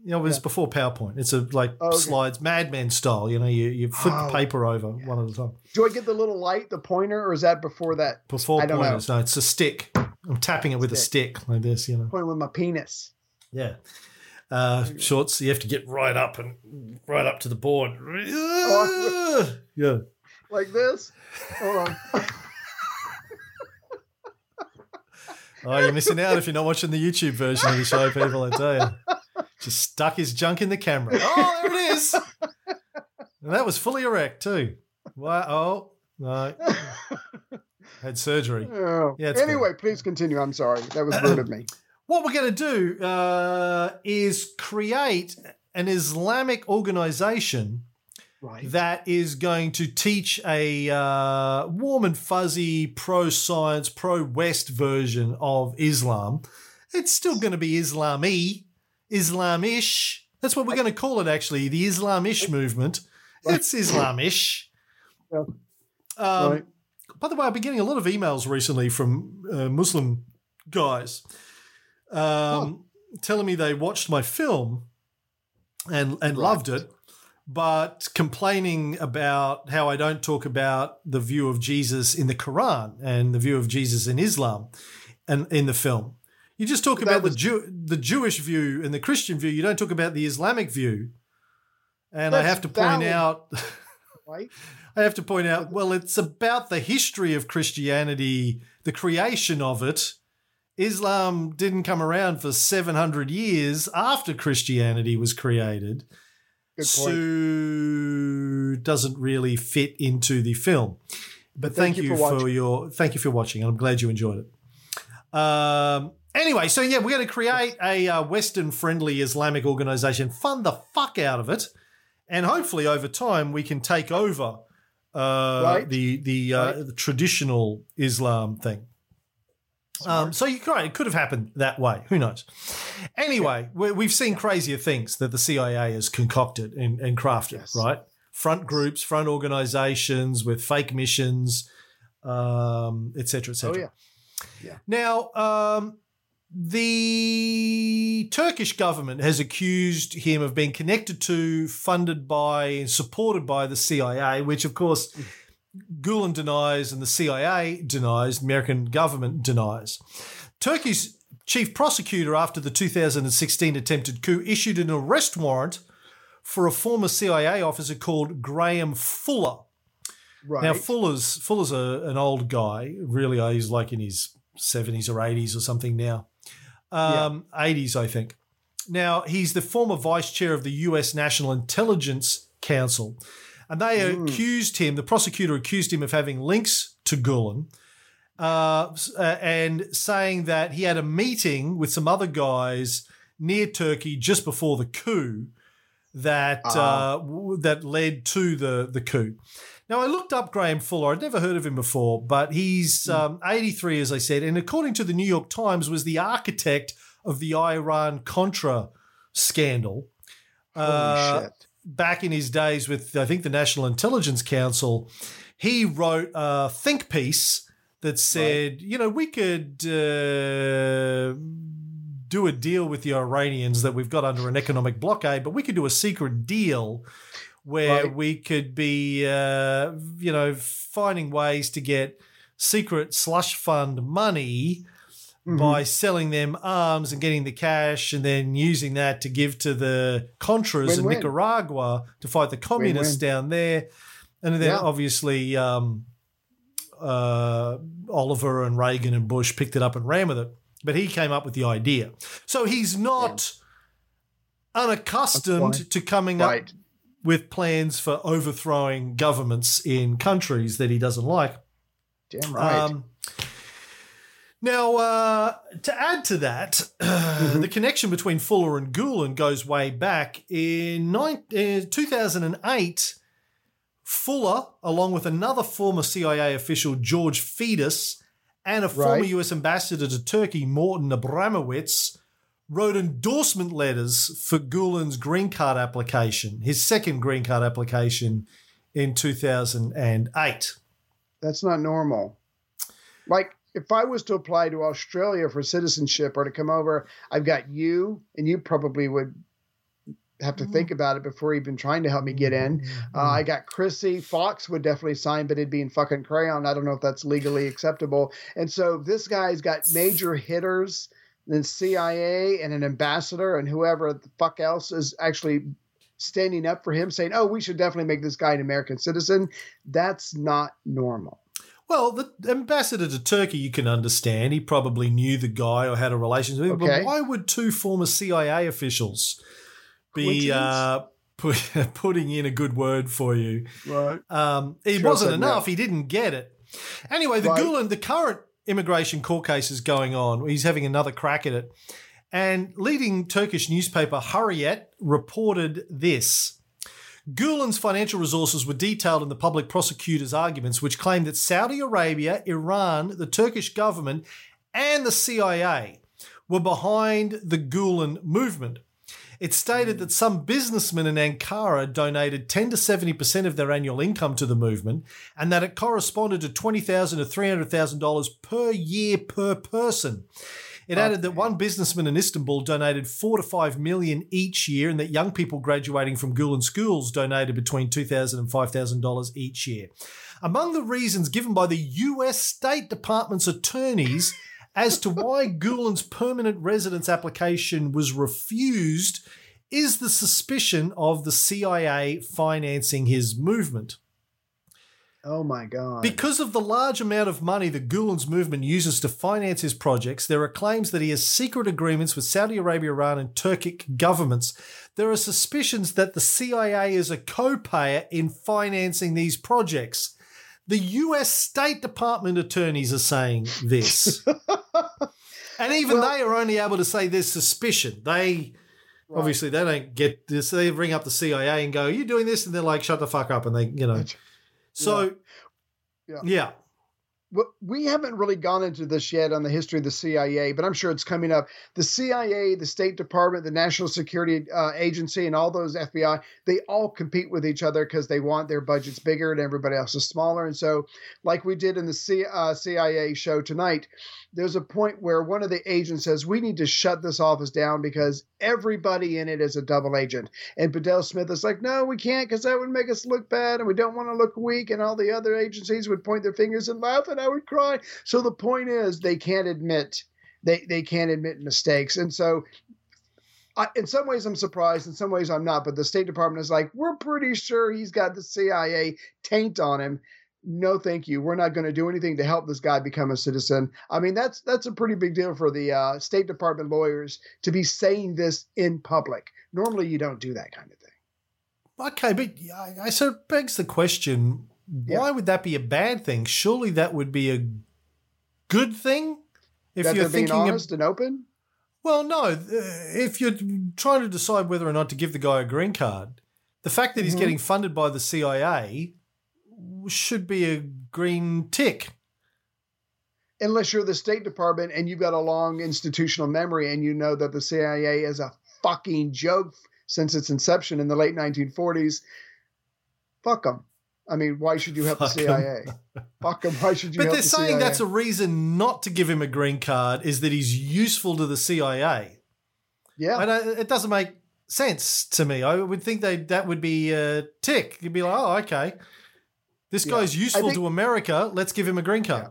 You know, it was Yeah. before PowerPoint. It's a like Oh, okay. slides, Mad Men style. You know, you, you flip Oh, the paper over one at a time. Do I get the little light, the pointer, or is that before that? Before I don't know. no, it's a stick. I'm tapping it with a stick like this. You know, Pointing with my penis. yeah. Uh, shorts. You have to get right up and right up to the board. Oh, yeah. Like this? Hold on. Oh, you're missing out if you're not watching the YouTube version of the show, people. I tell you, just stuck his junk in the camera. Oh, there it is. And that was fully erect too. Wow. Oh no, had surgery. Oh. Yeah, anyway, please continue. I'm sorry. That was rude of me. What we're going to do uh, is create an Islamic organization Right. that is going to teach a uh, warm and fuzzy pro science, pro West version of Islam. It's still going to be Islami, Islamish. That's what we're going to call it, actually, the Islamish movement. It's Islamish. Yeah. Um, Right. By the way, I've been getting a lot of emails recently from uh, Muslim guys um, telling me they watched my film and and Right. loved it, but complaining about how I don't talk about the view of Jesus in the Quran and the view of Jesus in Islam and in the film. You just talk That about was- the Jew, the Jewish view and the Christian view. You don't talk about the Islamic view. And I have to point valid. out Right. I have to point out, well, it's about the history of Christianity, the creation of it. Islam didn't come around for 700 years after Christianity was created. So doesn't really fit into the film. But thank, Thank you for for, watching. your thank you for watching, and I'm glad you enjoyed it. Um, anyway, so yeah, we're going to create a uh, Western friendly Islamic organization, fund the fuck out of it, and hopefully over time we can take over uh, Right. the the, uh, Right. the traditional Islam thing. Um, so you right, it could have happened that way. Who knows? Anyway, we, we've seen crazier things that the CIA has concocted and, and crafted. Yes. Right, front groups, front organizations with fake missions, um, et cetera, et Oh cetera. yeah. Now, um, the Turkish government has accused him of being connected to, funded by, and supported by the CIA, which, of course, Gulen denies and the CIA denies, the American government denies. Turkey's chief prosecutor, after the 2016 attempted coup, issued an arrest warrant for a former CIA officer called Graham Fuller. Right. Now Fuller's Fuller's a, an old guy. Really, uh, he's like in his seventies or eighties or something now. Um, Eighties, I think. Now he's the former vice chair of the U.S. National Intelligence Council, and they accused him. The prosecutor accused him of having links to Gulen. Uh, uh, and saying that he had a meeting with some other guys near Turkey just before the coup that Ah. uh, that led to the the coup. Now I looked up Graham Fuller. I'd never heard of him before, but he's um, 83, as I said, and according to the New York Times, was the architect of the Iran Contra scandal. Holy Uh, shit. Back in his days with I think the National Intelligence Council, he wrote a think piece that said, you know, we could uh, do a deal with the Iranians that we've got under an economic blockade, but we could do a secret deal where Right. we could be, uh, you know, finding ways to get secret slush fund money Mhm. by selling them arms and getting the cash and then using that to give to the Contras in Win-win. Nicaragua to fight the communists down there. And then Yeah. obviously um, uh, Oliver and Reagan and Bush picked it up and ran with it. But he came up with the idea. So he's not unaccustomed to coming up with plans for overthrowing governments in countries that he doesn't like. Damn right. Um, now, uh, to add to that, the connection between Fuller and Gulen goes way back. In nine, uh, 2008, Fuller, along with another former CIA official, George Fidas, and a former Right. US ambassador to Turkey, Morton Abramowitz, wrote endorsement letters for Gulen's green card application, his second green card application in 2008. That's not normal. Like if I was to apply to Australia for citizenship or to come over, I've got you, and you probably would have to think about it before even trying to help me get in. Uh, I got Chrissy Fox would definitely sign, but it'd be in fucking crayon. I don't know if that's legally acceptable. And so this guy's got major hitters, then CIA and an ambassador and whoever the fuck else is actually standing up for him, saying, "Oh, we should definitely make this guy an American citizen." That's not normal. Well, the ambassador to Turkey, you can understand. He probably knew the guy or had a relationship with him. Okay. But why would two former CIA officials be uh, put, putting in a good word for you? Right. Um, it Sure wasn't enough. He didn't get it. Anyway, the Right. Gulen, the current immigration court case is going on. He's having another crack at it. And leading Turkish newspaper Hurriyet reported this. Gulen's financial resources were detailed in the public prosecutor's arguments, which claimed that Saudi Arabia, Iran, the Turkish government, and the CIA were behind the Gulen movement. It stated that some businessmen in Ankara donated 10 to 70% of their annual income to the movement and that it corresponded to 20,000 to $300,000 per year per person. It added that one businessman in Istanbul donated 4 to 5 million each year and that young people graduating from Gulen schools donated between $2,000 and $5,000 each year. Among the reasons given by the US State Department's attorneys as to why Gulen's permanent residence application was refused is the suspicion of the CIA financing his movement. Oh my god. Because of the large amount of money that Gulen's movement uses to finance his projects, there are claims that he has secret agreements with Saudi Arabia, Iran, and Turkic governments. There are suspicions that the CIA is a co payer in financing these projects. The US State Department attorneys are saying this. and even Well- they are only able to say there's suspicion. They. Right. Obviously, they don't get this. They ring up the CIA and go, "Are you doing this?" And they're like, "Shut the fuck up!" And they, you know. So, Yeah. yeah. Well, we haven't really gone into this yet on the history of the CIA, but I'm sure it's coming up. The CIA, the State Department, the National Security uh, Agency, and all those FBI, they all compete with each other because they want their budgets bigger and everybody else is smaller. And so, like we did in the C, uh, CIA show tonight, there's a point where one of the agents says, We need to shut this office down because everybody in it is a double agent. And Bedell Smith is like, No, we can't because that would make us look bad and we don't want to look weak. And all the other agencies would point their fingers and laugh and I would cry. So the point is, they can't admit. They, they can't admit mistakes. And so I, in some ways, I'm surprised. In some ways, I'm not. But the State Department is like, we're pretty sure he's got the CIA taint on him. No, thank you. We're not going to do anything to help this guy become a citizen. I mean, that's that's a pretty big deal for the uh, State Department lawyers to be saying this in public. Normally, you don't do that kind of thing. Okay, but I, I so it begs the question: Why would that be a bad thing? Surely that would be a good thing if that you're thinking. Of, honest and open. well, no, uh, if you're trying to decide whether or not to give the guy a green card, the fact that he's Mhm. getting funded by the CIA should be a green tick. unless you're the State Department and you've got a long institutional memory and you know that the CIA is a fucking joke since its inception in the late 1940s. Fuck them. I mean, why should you help Fuck the. CIA? Fuck them. Why should you? But they're the saying CIA? that's a reason not to give him a green card is that he's useful to the CIA. Yeah. I don't, uh, it doesn't make sense to me. I would think they that would be a tick. You'd be like, oh, okay, this Yeah. guy's useful think- to America. Let's give him a green card.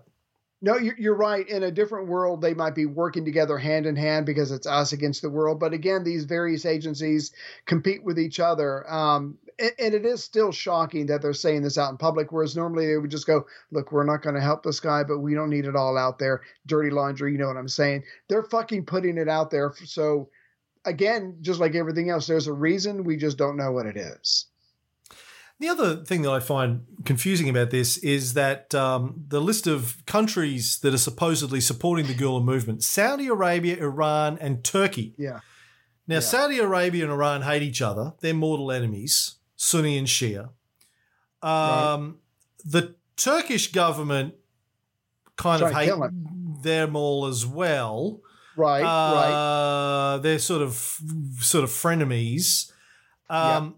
No, you're, you're right. In a different world, they might be working together hand in hand because it's us against the world. But again, these various agencies compete with each other. Um, and, and it is still shocking that they're saying this out in public, whereas normally they would just go, look, we're not going to help this guy, but we don't need it all out there. Dirty laundry, you know what I'm saying? They're fucking putting it out there. So, again, just like everything else, there's a reason. We just don't know what it is. The other thing that I find confusing about this is that um, the list of countries that are supposedly supporting the Gulen movement Saudi Arabia, Iran, and Turkey. Yeah. Now, Yeah. Saudi Arabia and Iran hate each other. They're mortal enemies, Sunni and Shia. Um, The Turkish government kind of hate them all as well. Right, right. Uh, They're sort of sort of frenemies. Um,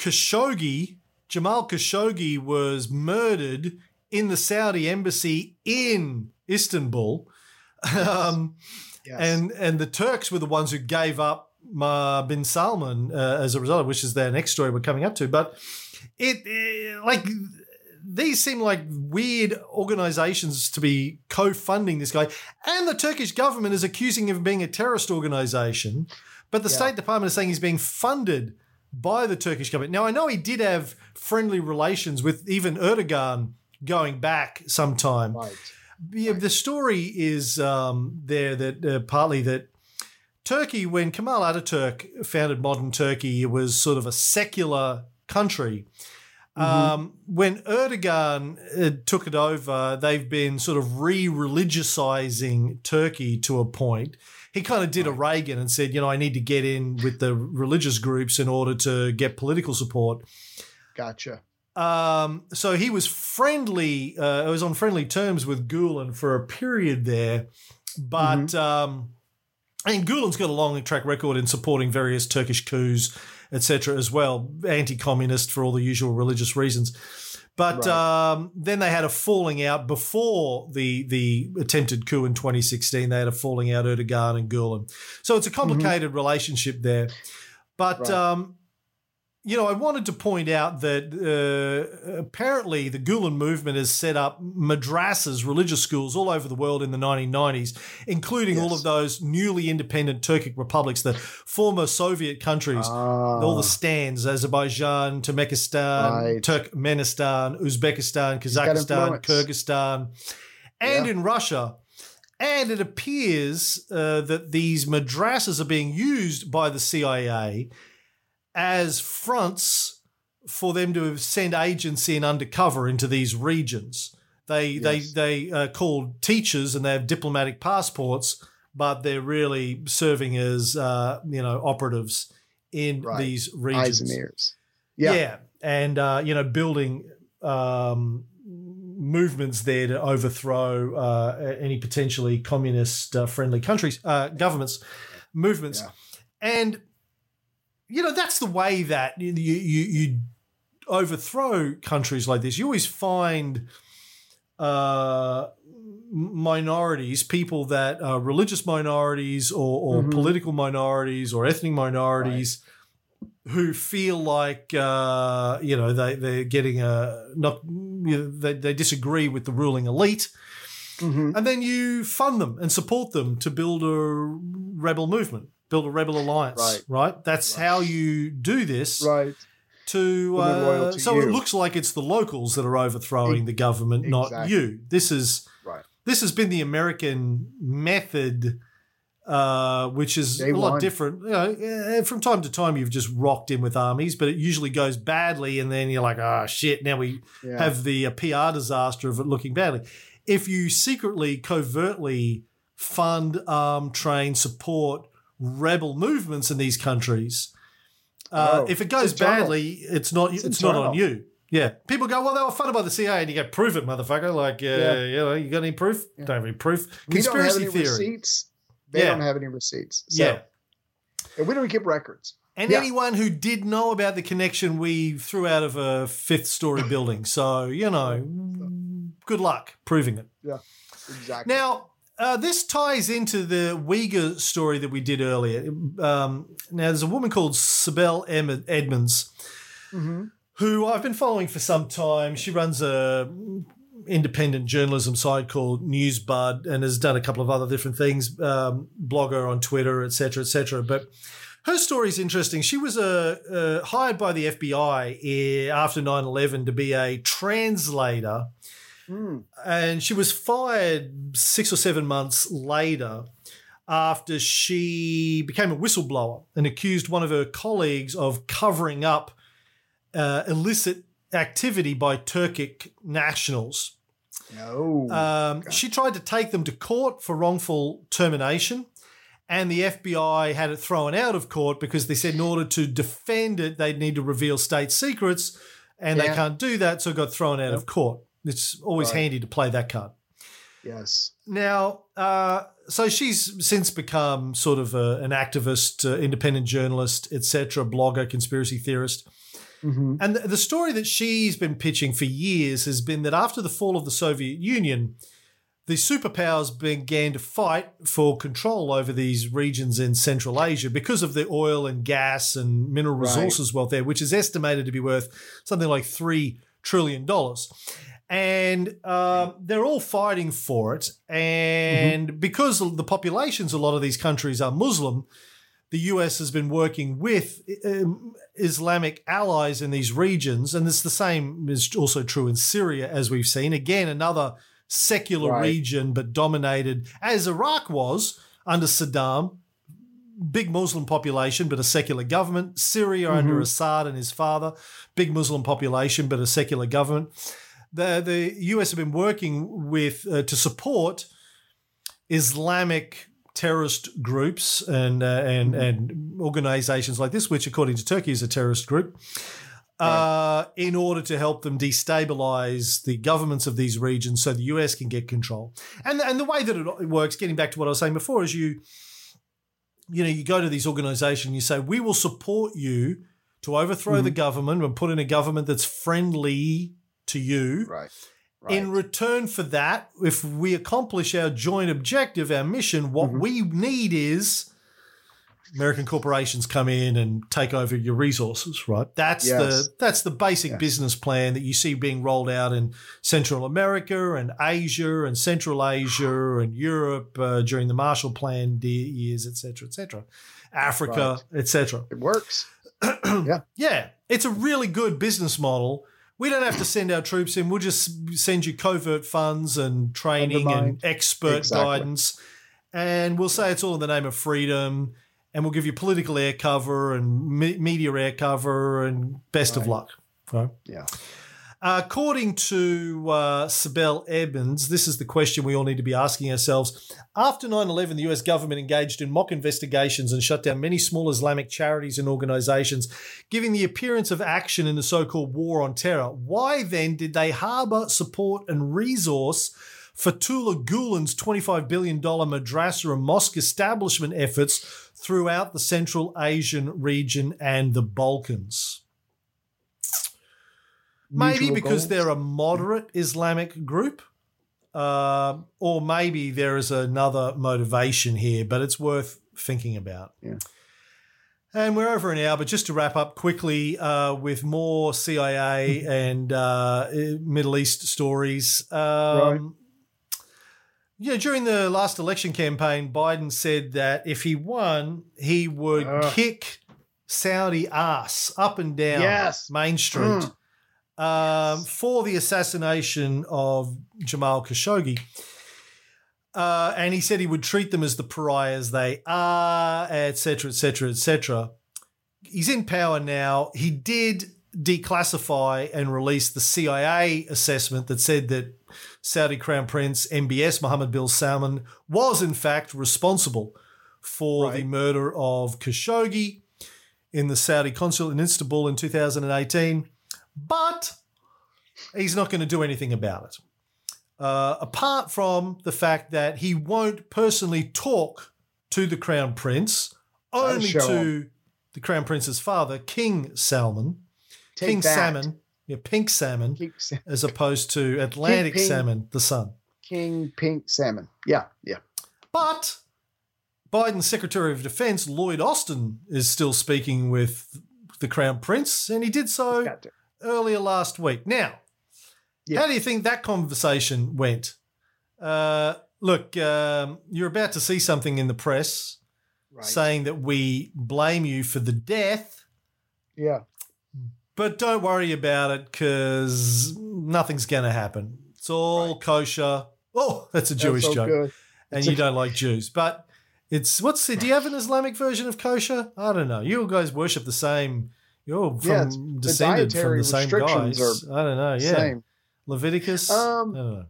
Khashoggi, Jamal Khashoggi, was murdered in the Saudi embassy in Istanbul. Um, Yes. and and the Turks were the ones who gave up uh, bin Salman uh, as a result, which is their next story we're coming up to. But it uh, like these seem like weird organizations to be co-funding this guy, and the Turkish government is accusing him of being a terrorist organization. But the Yeah. State Department is saying he's being funded by the Turkish government. Now I know he did have friendly relations with even Erdogan going back some time. right. Yeah, the story is um, there that uh, partly that Turkey, when Kemal Ataturk founded modern Turkey, it was sort of a secular country. Um, when Erdogan uh, took it over, they've been sort of re religiousizing Turkey to a point. He kind of did a Reagan and said, you know, I need to get in with the religious groups in order to get political support. Gotcha. Um, so he was friendly. Uh, was on friendly terms with Gulen for a period there, but um, and Gulen's got a long track record in supporting various Turkish coups, etc. As well, anti-communist for all the usual religious reasons. But Right. um, then they had a falling out before the the attempted coup in 2016. They had a falling out Erdogan and Gulen. So it's a complicated relationship there. But Right. um, you know, I wanted to point out that uh, apparently the Gulen movement has set up madrasas, religious schools all over the world in the 1990s, including all of those newly independent Turkic republics, the former Soviet countries, all the stands, Azerbaijan, Turkmenistan, Right. Turkmenistan, Uzbekistan, Kazakhstan. Kyrgyzstan, and Yeah. in Russia. And it appears uh, that these madrasas are being used by the CIA as fronts for them to send agents in undercover into these regions. They Yes. they they are called teachers and they have diplomatic passports, but they're really serving as uh, you know operatives in Right. these Eyes regions. and ears. Yeah, Yeah. and uh, you know building um, movements there to overthrow uh, any potentially communist uh, friendly countries, uh, governments, movements, Yeah. and you know that's the way that you you, you overthrow countries like this. You always find uh, minorities, people that are religious minorities or, or Mhm. political minorities or ethnic minorities who feel like uh, you know they they're getting a not you know, they, they disagree with the ruling elite Mhm. and then you fund them and support them to build a rebel movement build a rebel alliance Right. right, that's Right. how you do this Right. to Well, they're loyal uh, to so it looks like it's the locals that are overthrowing the government not you this is Right. this has been the american method uh, which is Day a lot one. different. You know, eh, from time to time, you've just rocked in with armies, but it usually goes badly, and then you're like, "Oh shit!" Now we Yeah. have the uh, PR disaster of it looking badly. If you secretly, covertly fund, arm, train, support rebel movements in these countries, uh, Oh, if it goes it's badly, it's not It's it's, not on you. Yeah, people go, "Well, they were funded by the CIA," and you go, "Prove it, motherfucker!" Like, uh, Yeah. you know, you got any proof? Yeah. Don't have any proof. we don't have Conspiracy any theory. receipts. They Yeah. don't have any receipts. So, Yeah. and we don't keep records. And Yeah. anyone who did know about the connection, we threw out of a fifth story building. So, you know, good luck proving it. Yeah, exactly. Now, uh, this ties into the Uyghur story that we did earlier. Um, now, there's a woman called Sibel Edmonds who I've been following for some time. She runs a independent journalism site called Newsbud and has done a couple of other different things, um, blogger on Twitter, etc., etc. But her story is interesting. She was uh, uh, hired by the FBI eh, after 9 11 to be a translator and she was fired six or seven months later after she became a whistleblower and accused one of her colleagues of covering up uh, illicit activity by Turkic nationals. No. Um, she tried to take them to court for wrongful termination, and the FBI had it thrown out of court because they said in order to defend it, they'd need to reveal state secrets, and they can't do that, so it got thrown out of court. It's always Right. handy to play that card. yes. Now, uh, so she's since become sort of a, an activist, uh, independent journalist, etc., blogger, conspiracy theorist. hmm And the, the story that she's been pitching for years has been that after the fall of the Soviet Union, the superpowers began to fight for control over these regions in Central Asia because of the oil and gas and mineral Right. resources wealth there, which is estimated to be worth something like $3 trillion. And um, they're all fighting for it. And because the populations, of a lot of these countries are Muslim, the US has been working with um, Islamic allies in these regions, and it's the same is also true in Syria, as we've seen. Again, another secular Right. region, but dominated as Iraq was under Saddam. Big Muslim population, but a secular government. Syria under Assad and his father, big Muslim population, but a secular government. The the US have been working with uh, to support Islamic terrorist groups and uh, and and organizations like this, which according to Turkey is a terrorist group, uh, in order to help them destabilize the governments of these regions, so the US can get control. And and the way that it works, getting back to what I was saying before, is you you know you go to these organizations and you say we will support you to overthrow the government and put in a government that's friendly to you. Right. In return for that, if we accomplish our joint objective, our mission, what we need is American corporations come in and take over your resources, right? That's Yes. the that's the basic Yeah. business plan that you see being rolled out in Central America and Asia and Central Asia and Europe uh, during the Marshall Plan years, et cetera, et cetera, Africa, et cetera. It works. Yeah, yeah, it's a really good business model. We don't have to send our troops in. We'll just send you covert funds and training and expert Exactly. guidance. And we'll say it's all in the name of freedom. And we'll give you political air cover and me- media air cover and best of luck. Right? Yeah. According to uh, Sibel Edmonds, this is the question we all need to be asking ourselves. After 9 11, the US government engaged in mock investigations and shut down many small Islamic charities and organizations, giving the appearance of action in the so called war on terror. Why then did they harbor, support, and resource Fethullah Gulen's $25 billion madrasa and mosque establishment efforts throughout the Central Asian region and the Balkans? Maybe because goals. they're a moderate Islamic group, um, or maybe there is another motivation here, but it's worth thinking about. Yeah. And we're over an hour, but just to wrap up quickly uh, with more CIA and uh, Middle East stories. Um, Yeah, during the last election campaign, Biden said that if he won, he would Ugh. kick Saudi ass up and down Yes. Main Street um, for the assassination of Jamal Khashoggi. Uh, and he said he would treat them as the pariahs they are, etc., etc., et cetera, et cetera. He's in power now. He did declassify and release the CIA assessment that said that Saudi Crown Prince MBS Mohammed bin Salman was in fact responsible for the murder of Khashoggi in the Saudi consulate in Istanbul in 2018 but he's not going to do anything about it. Uh, apart from the fact that he won't personally talk to the Crown Prince, only to the Crown Prince's father, King Salman, Take King that. Salmon, yeah, Pink Salmon, as opposed to Atlantic Pink. Salmon, the son. King Pink Salmon. Yeah. Yeah. But Biden's Secretary of Defense, Lloyd Austin, is still speaking with the Crown Prince, and he did so Got to. Earlier last week. Now, Yeah. how do you think that conversation went? Uh, look, um, you're about to see something in the press Right. saying that we blame you for the death, yeah. but don't worry about it because nothing's going to happen. It's all kosher. Oh, that's a Jewish That's so joke. good. and you don't like Jews. But it's what's the? Do you have an Islamic version of kosher? I don't know. You guys worship the same. You're from Yeah, it's- the from the same guys. I don't know. Yeah, Same. Leviticus. Um, I don't know.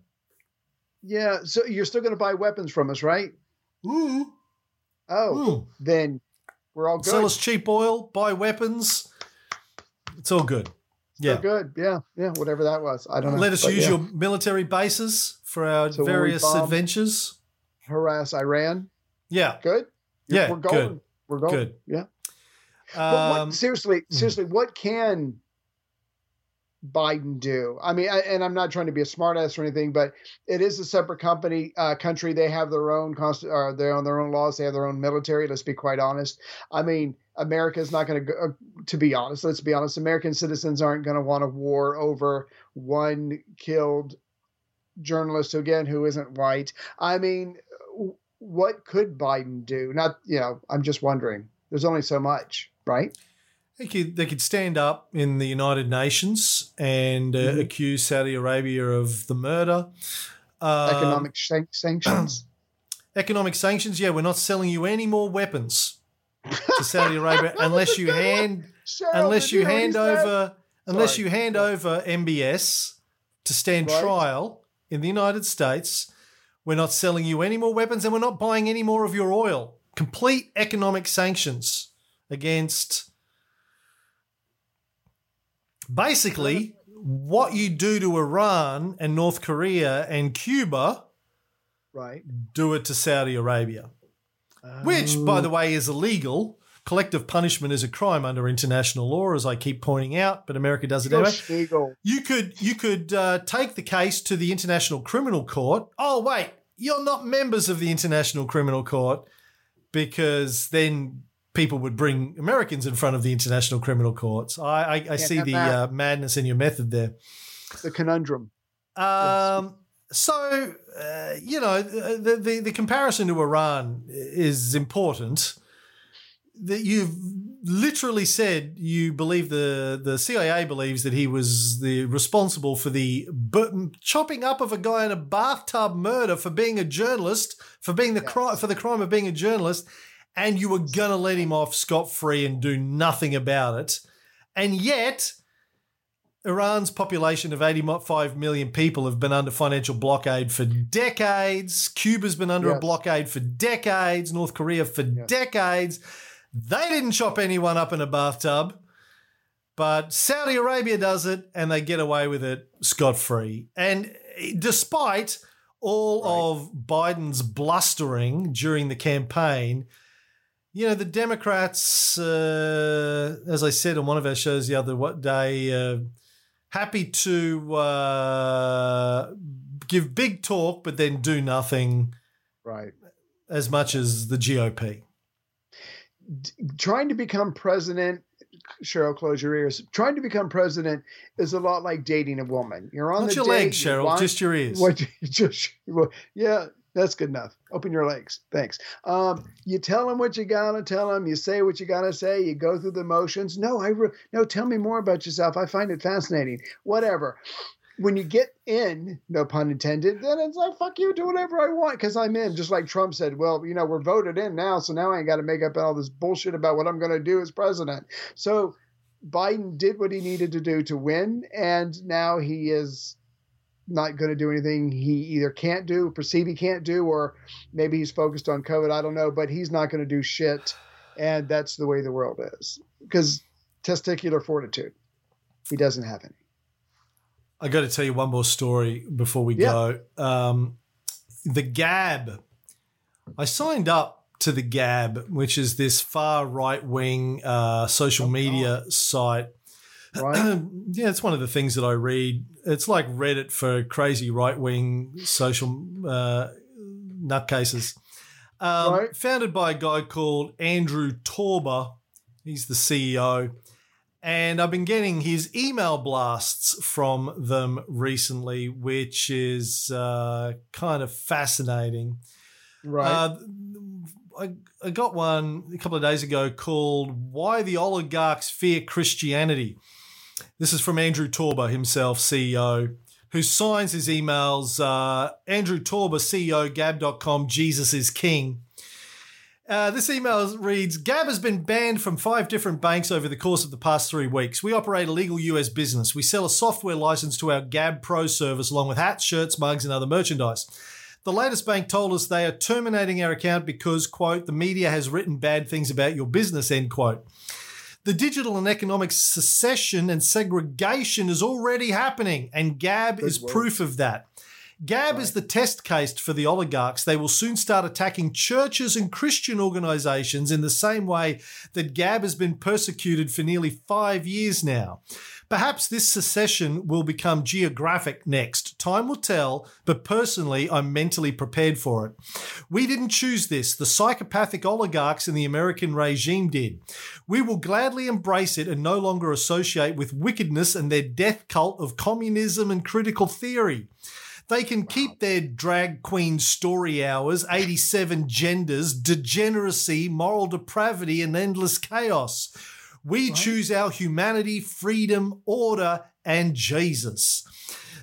Yeah. So you're still going to buy weapons from us, right? Ooh, Oh, then we're all good. Sell us cheap oil, buy weapons. It's all good. Still Yeah. good. Yeah. Yeah. Whatever that was. I don't know. Let us But use yeah. your military bases for our So various bomb- adventures. harass Iran. Yeah, Good. Yeah, We're going. good. We're going. Good. Yeah. But what, Um, seriously, seriously, what can Biden do? I mean, I, and I'm not trying to be a smartass or anything, but it is a separate company, uh, country. They have their own const- or they own their own laws. They have their own military. Let's be quite honest. I mean, America is not going to go. Uh, to be honest, let's be honest. American citizens aren't going to want a war over one killed journalist again who isn't white. I mean, what could Biden do? Not, you know, I'm just wondering. There's only so much, right? They could, they could stand up in the United Nations and uh, Mhm. accuse Saudi Arabia of the murder. Um, Economic shan- sanctions. economic sanctions. Yeah, we're not selling you any more weapons to Saudi Arabia unless you hand unless you hear what he hand said? over unless Sorry. you hand over MBS to stand Right. trial in the United States. We're not selling you any more weapons and we're not buying any more of your oil. Complete economic sanctions against basically what you do to Iran and North Korea and Cuba, Right. do it to Saudi Arabia. Which, by the way, is illegal. Collective punishment is a crime under international law, as I keep pointing out, but America does it anyway. Spiegel. You could you could uh, take the case to the International Criminal Court. Oh wait, you're not members of the International Criminal Court because then people would bring Americans in front of the International Criminal Courts. I I, I see the uh, madness in your method there. The conundrum. Um, so uh, you know the, the the comparison to Iran is important. That you've literally said you believe the the CIA believes that he was the responsible for the bu- chopping up of a guy in a bathtub murder for being a journalist for being the crime for the crime of being a journalist, and you were gonna let him off scot free and do nothing about it, and yet. Iran's population of 85 million people have been under financial blockade for decades. Cuba's been under a blockade for decades. North Korea for decades. They didn't chop anyone up in a bathtub, but Saudi Arabia does it and they get away with it scot free. And eh, despite all of Biden's blustering during the campaign, you know, the Democrats, uh, as I said on one of our shows the other what day, uh, happy to uh, give big talk, but then do nothing Right. as much as the GOP. Trying to become president, Cheryl, close your ears. Trying to become president is a lot like dating a woman. You're on Not the your date, legs, you Cheryl, want- just your ears. What just well, yeah, that's good enough. Open your legs. Thanks. Um, you tell them what you gotta tell them. You say what you gotta say. You go through the motions. No, I re- no. Tell me more about yourself. I find it fascinating. Whatever. When you get in, no pun intended, then it's like fuck you, do whatever I want because I'm in. Just like Trump said, well, you know, we're voted in now, so now I ain't got to make up all this bullshit about what I'm going to do as president. So Biden did what he needed to do to win, and now he is not going to do anything he either can't do, perceive he can't do, or maybe he's focused on COVID. I don't know, but he's not going to do shit. And that's the way the world is because testicular fortitude, he doesn't have any. I got to tell you one more story before we Yeah. go. Um, the Gab. I signed up to the Gab, which is this far right wing uh, social media site. Right? yeah, it's one of the things that I read. It's like Reddit for crazy right wing social uh, nutcases. Um, Right. Founded by a guy called Andrew Torba. He's the CEO. And I've been getting his email blasts from them recently, which is uh, kind of fascinating. Right. Uh, I, I got one a couple of days ago called Why the Oligarchs Fear Christianity. This is from Andrew Torba himself, CEO, who signs his emails uh, Andrew Torba, CEO, Gab.com, Jesus is King. Uh, this email reads Gab has been banned from five different banks over the course of the past three weeks. We operate a legal US business. We sell a software license to our Gab Pro service along with hats, shirts, mugs, and other merchandise. The latest bank told us they are terminating our account because, quote, the media has written bad things about your business, end quote. The digital and economic secession and segregation is already happening, and Gab is word. proof of that. Gab is the test case for the oligarchs. They will soon start attacking churches and Christian organizations in the same way that Gab has been persecuted for nearly five years now. Perhaps this secession will become geographic next. Time will tell, but personally, I'm mentally prepared for it. We didn't choose this. The psychopathic oligarchs in the American regime did. We will gladly embrace it and no longer associate with wickedness and their death cult of communism and critical theory. They can keep their drag queen story hours, 87 genders, degeneracy, moral depravity, and endless chaos. We choose our humanity, freedom, order, and Jesus.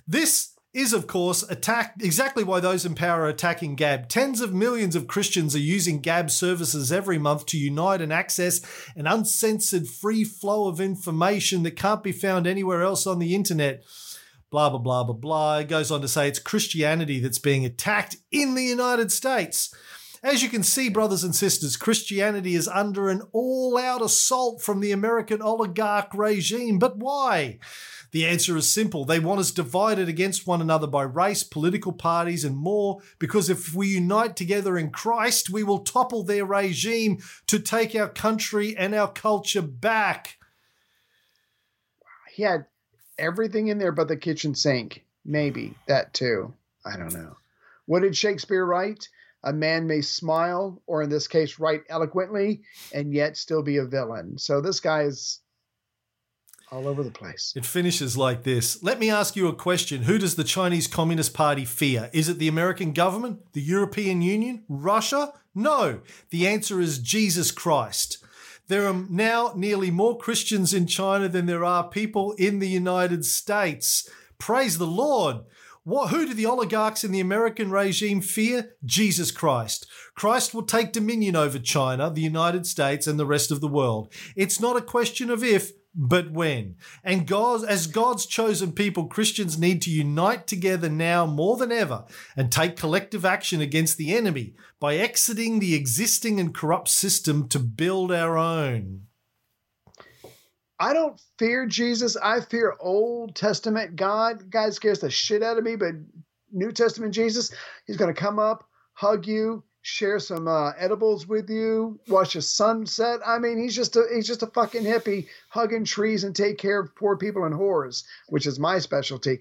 This is, of course, attack exactly why those in power are attacking Gab. Tens of millions of Christians are using Gab services every month to unite and access an uncensored free flow of information that can't be found anywhere else on the internet blah, blah, blah, blah, blah. It goes on to say it's Christianity that's being attacked in the United States. As you can see, brothers and sisters, Christianity is under an all out assault from the American oligarch regime. But why? The answer is simple. They want us divided against one another by race, political parties, and more, because if we unite together in Christ, we will topple their regime to take our country and our culture back. he had everything in there but the kitchen sink. Maybe that too. I don't know. What did Shakespeare write? A man may smile, or in this case, write eloquently, and yet still be a villain. So this guy is all over the place. It finishes like this. Let me ask you a question. Who does the Chinese Communist Party fear? Is it the American government? The European Union? Russia? No. The answer is Jesus Christ. There are now nearly more Christians in China than there are people in the United States. Praise the Lord. What, who do the oligarchs in the American regime fear? Jesus Christ. Christ will take dominion over China, the United States, and the rest of the world. It's not a question of if, but when. And God, as God's chosen people, Christians need to unite together now more than ever and take collective action against the enemy by exiting the existing and corrupt system to build our own. I don't fear Jesus. I fear Old Testament God. God scares the shit out of me, but New Testament Jesus, he's going to come up, hug you, share some uh, edibles with you, watch a sunset. I mean, he's just a he's just a fucking hippie hugging trees and take care of poor people and whores, which is my specialty.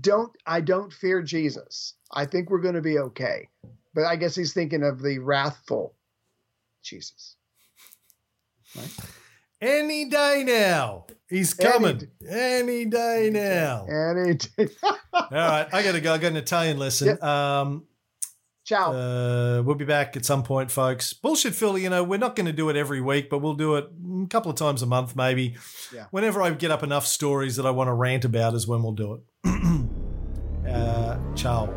Don't I don't fear Jesus. I think we're going to be okay. But I guess he's thinking of the wrathful Jesus. Any day now. He's Any coming. d- Any, day now. And it, All right. I got to go. I got an Italian lesson. Um, ciao. Uh, we'll be back at some point, folks. Bullshit Philly, you know, we're not going to do it every week, but we'll do it a couple of times a month, maybe. Yeah. Whenever I get up enough stories that I want to rant about is when we'll do it. uh, ciao.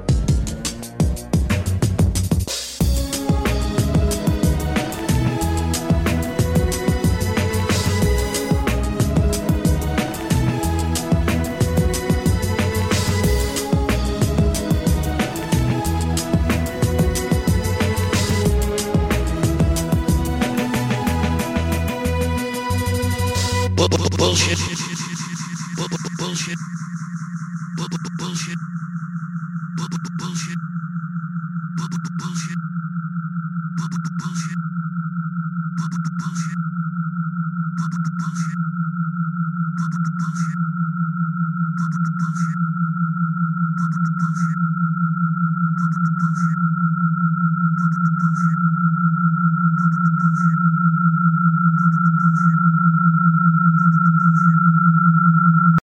Bullshit. Bullshit. Bullshit. Bullshit.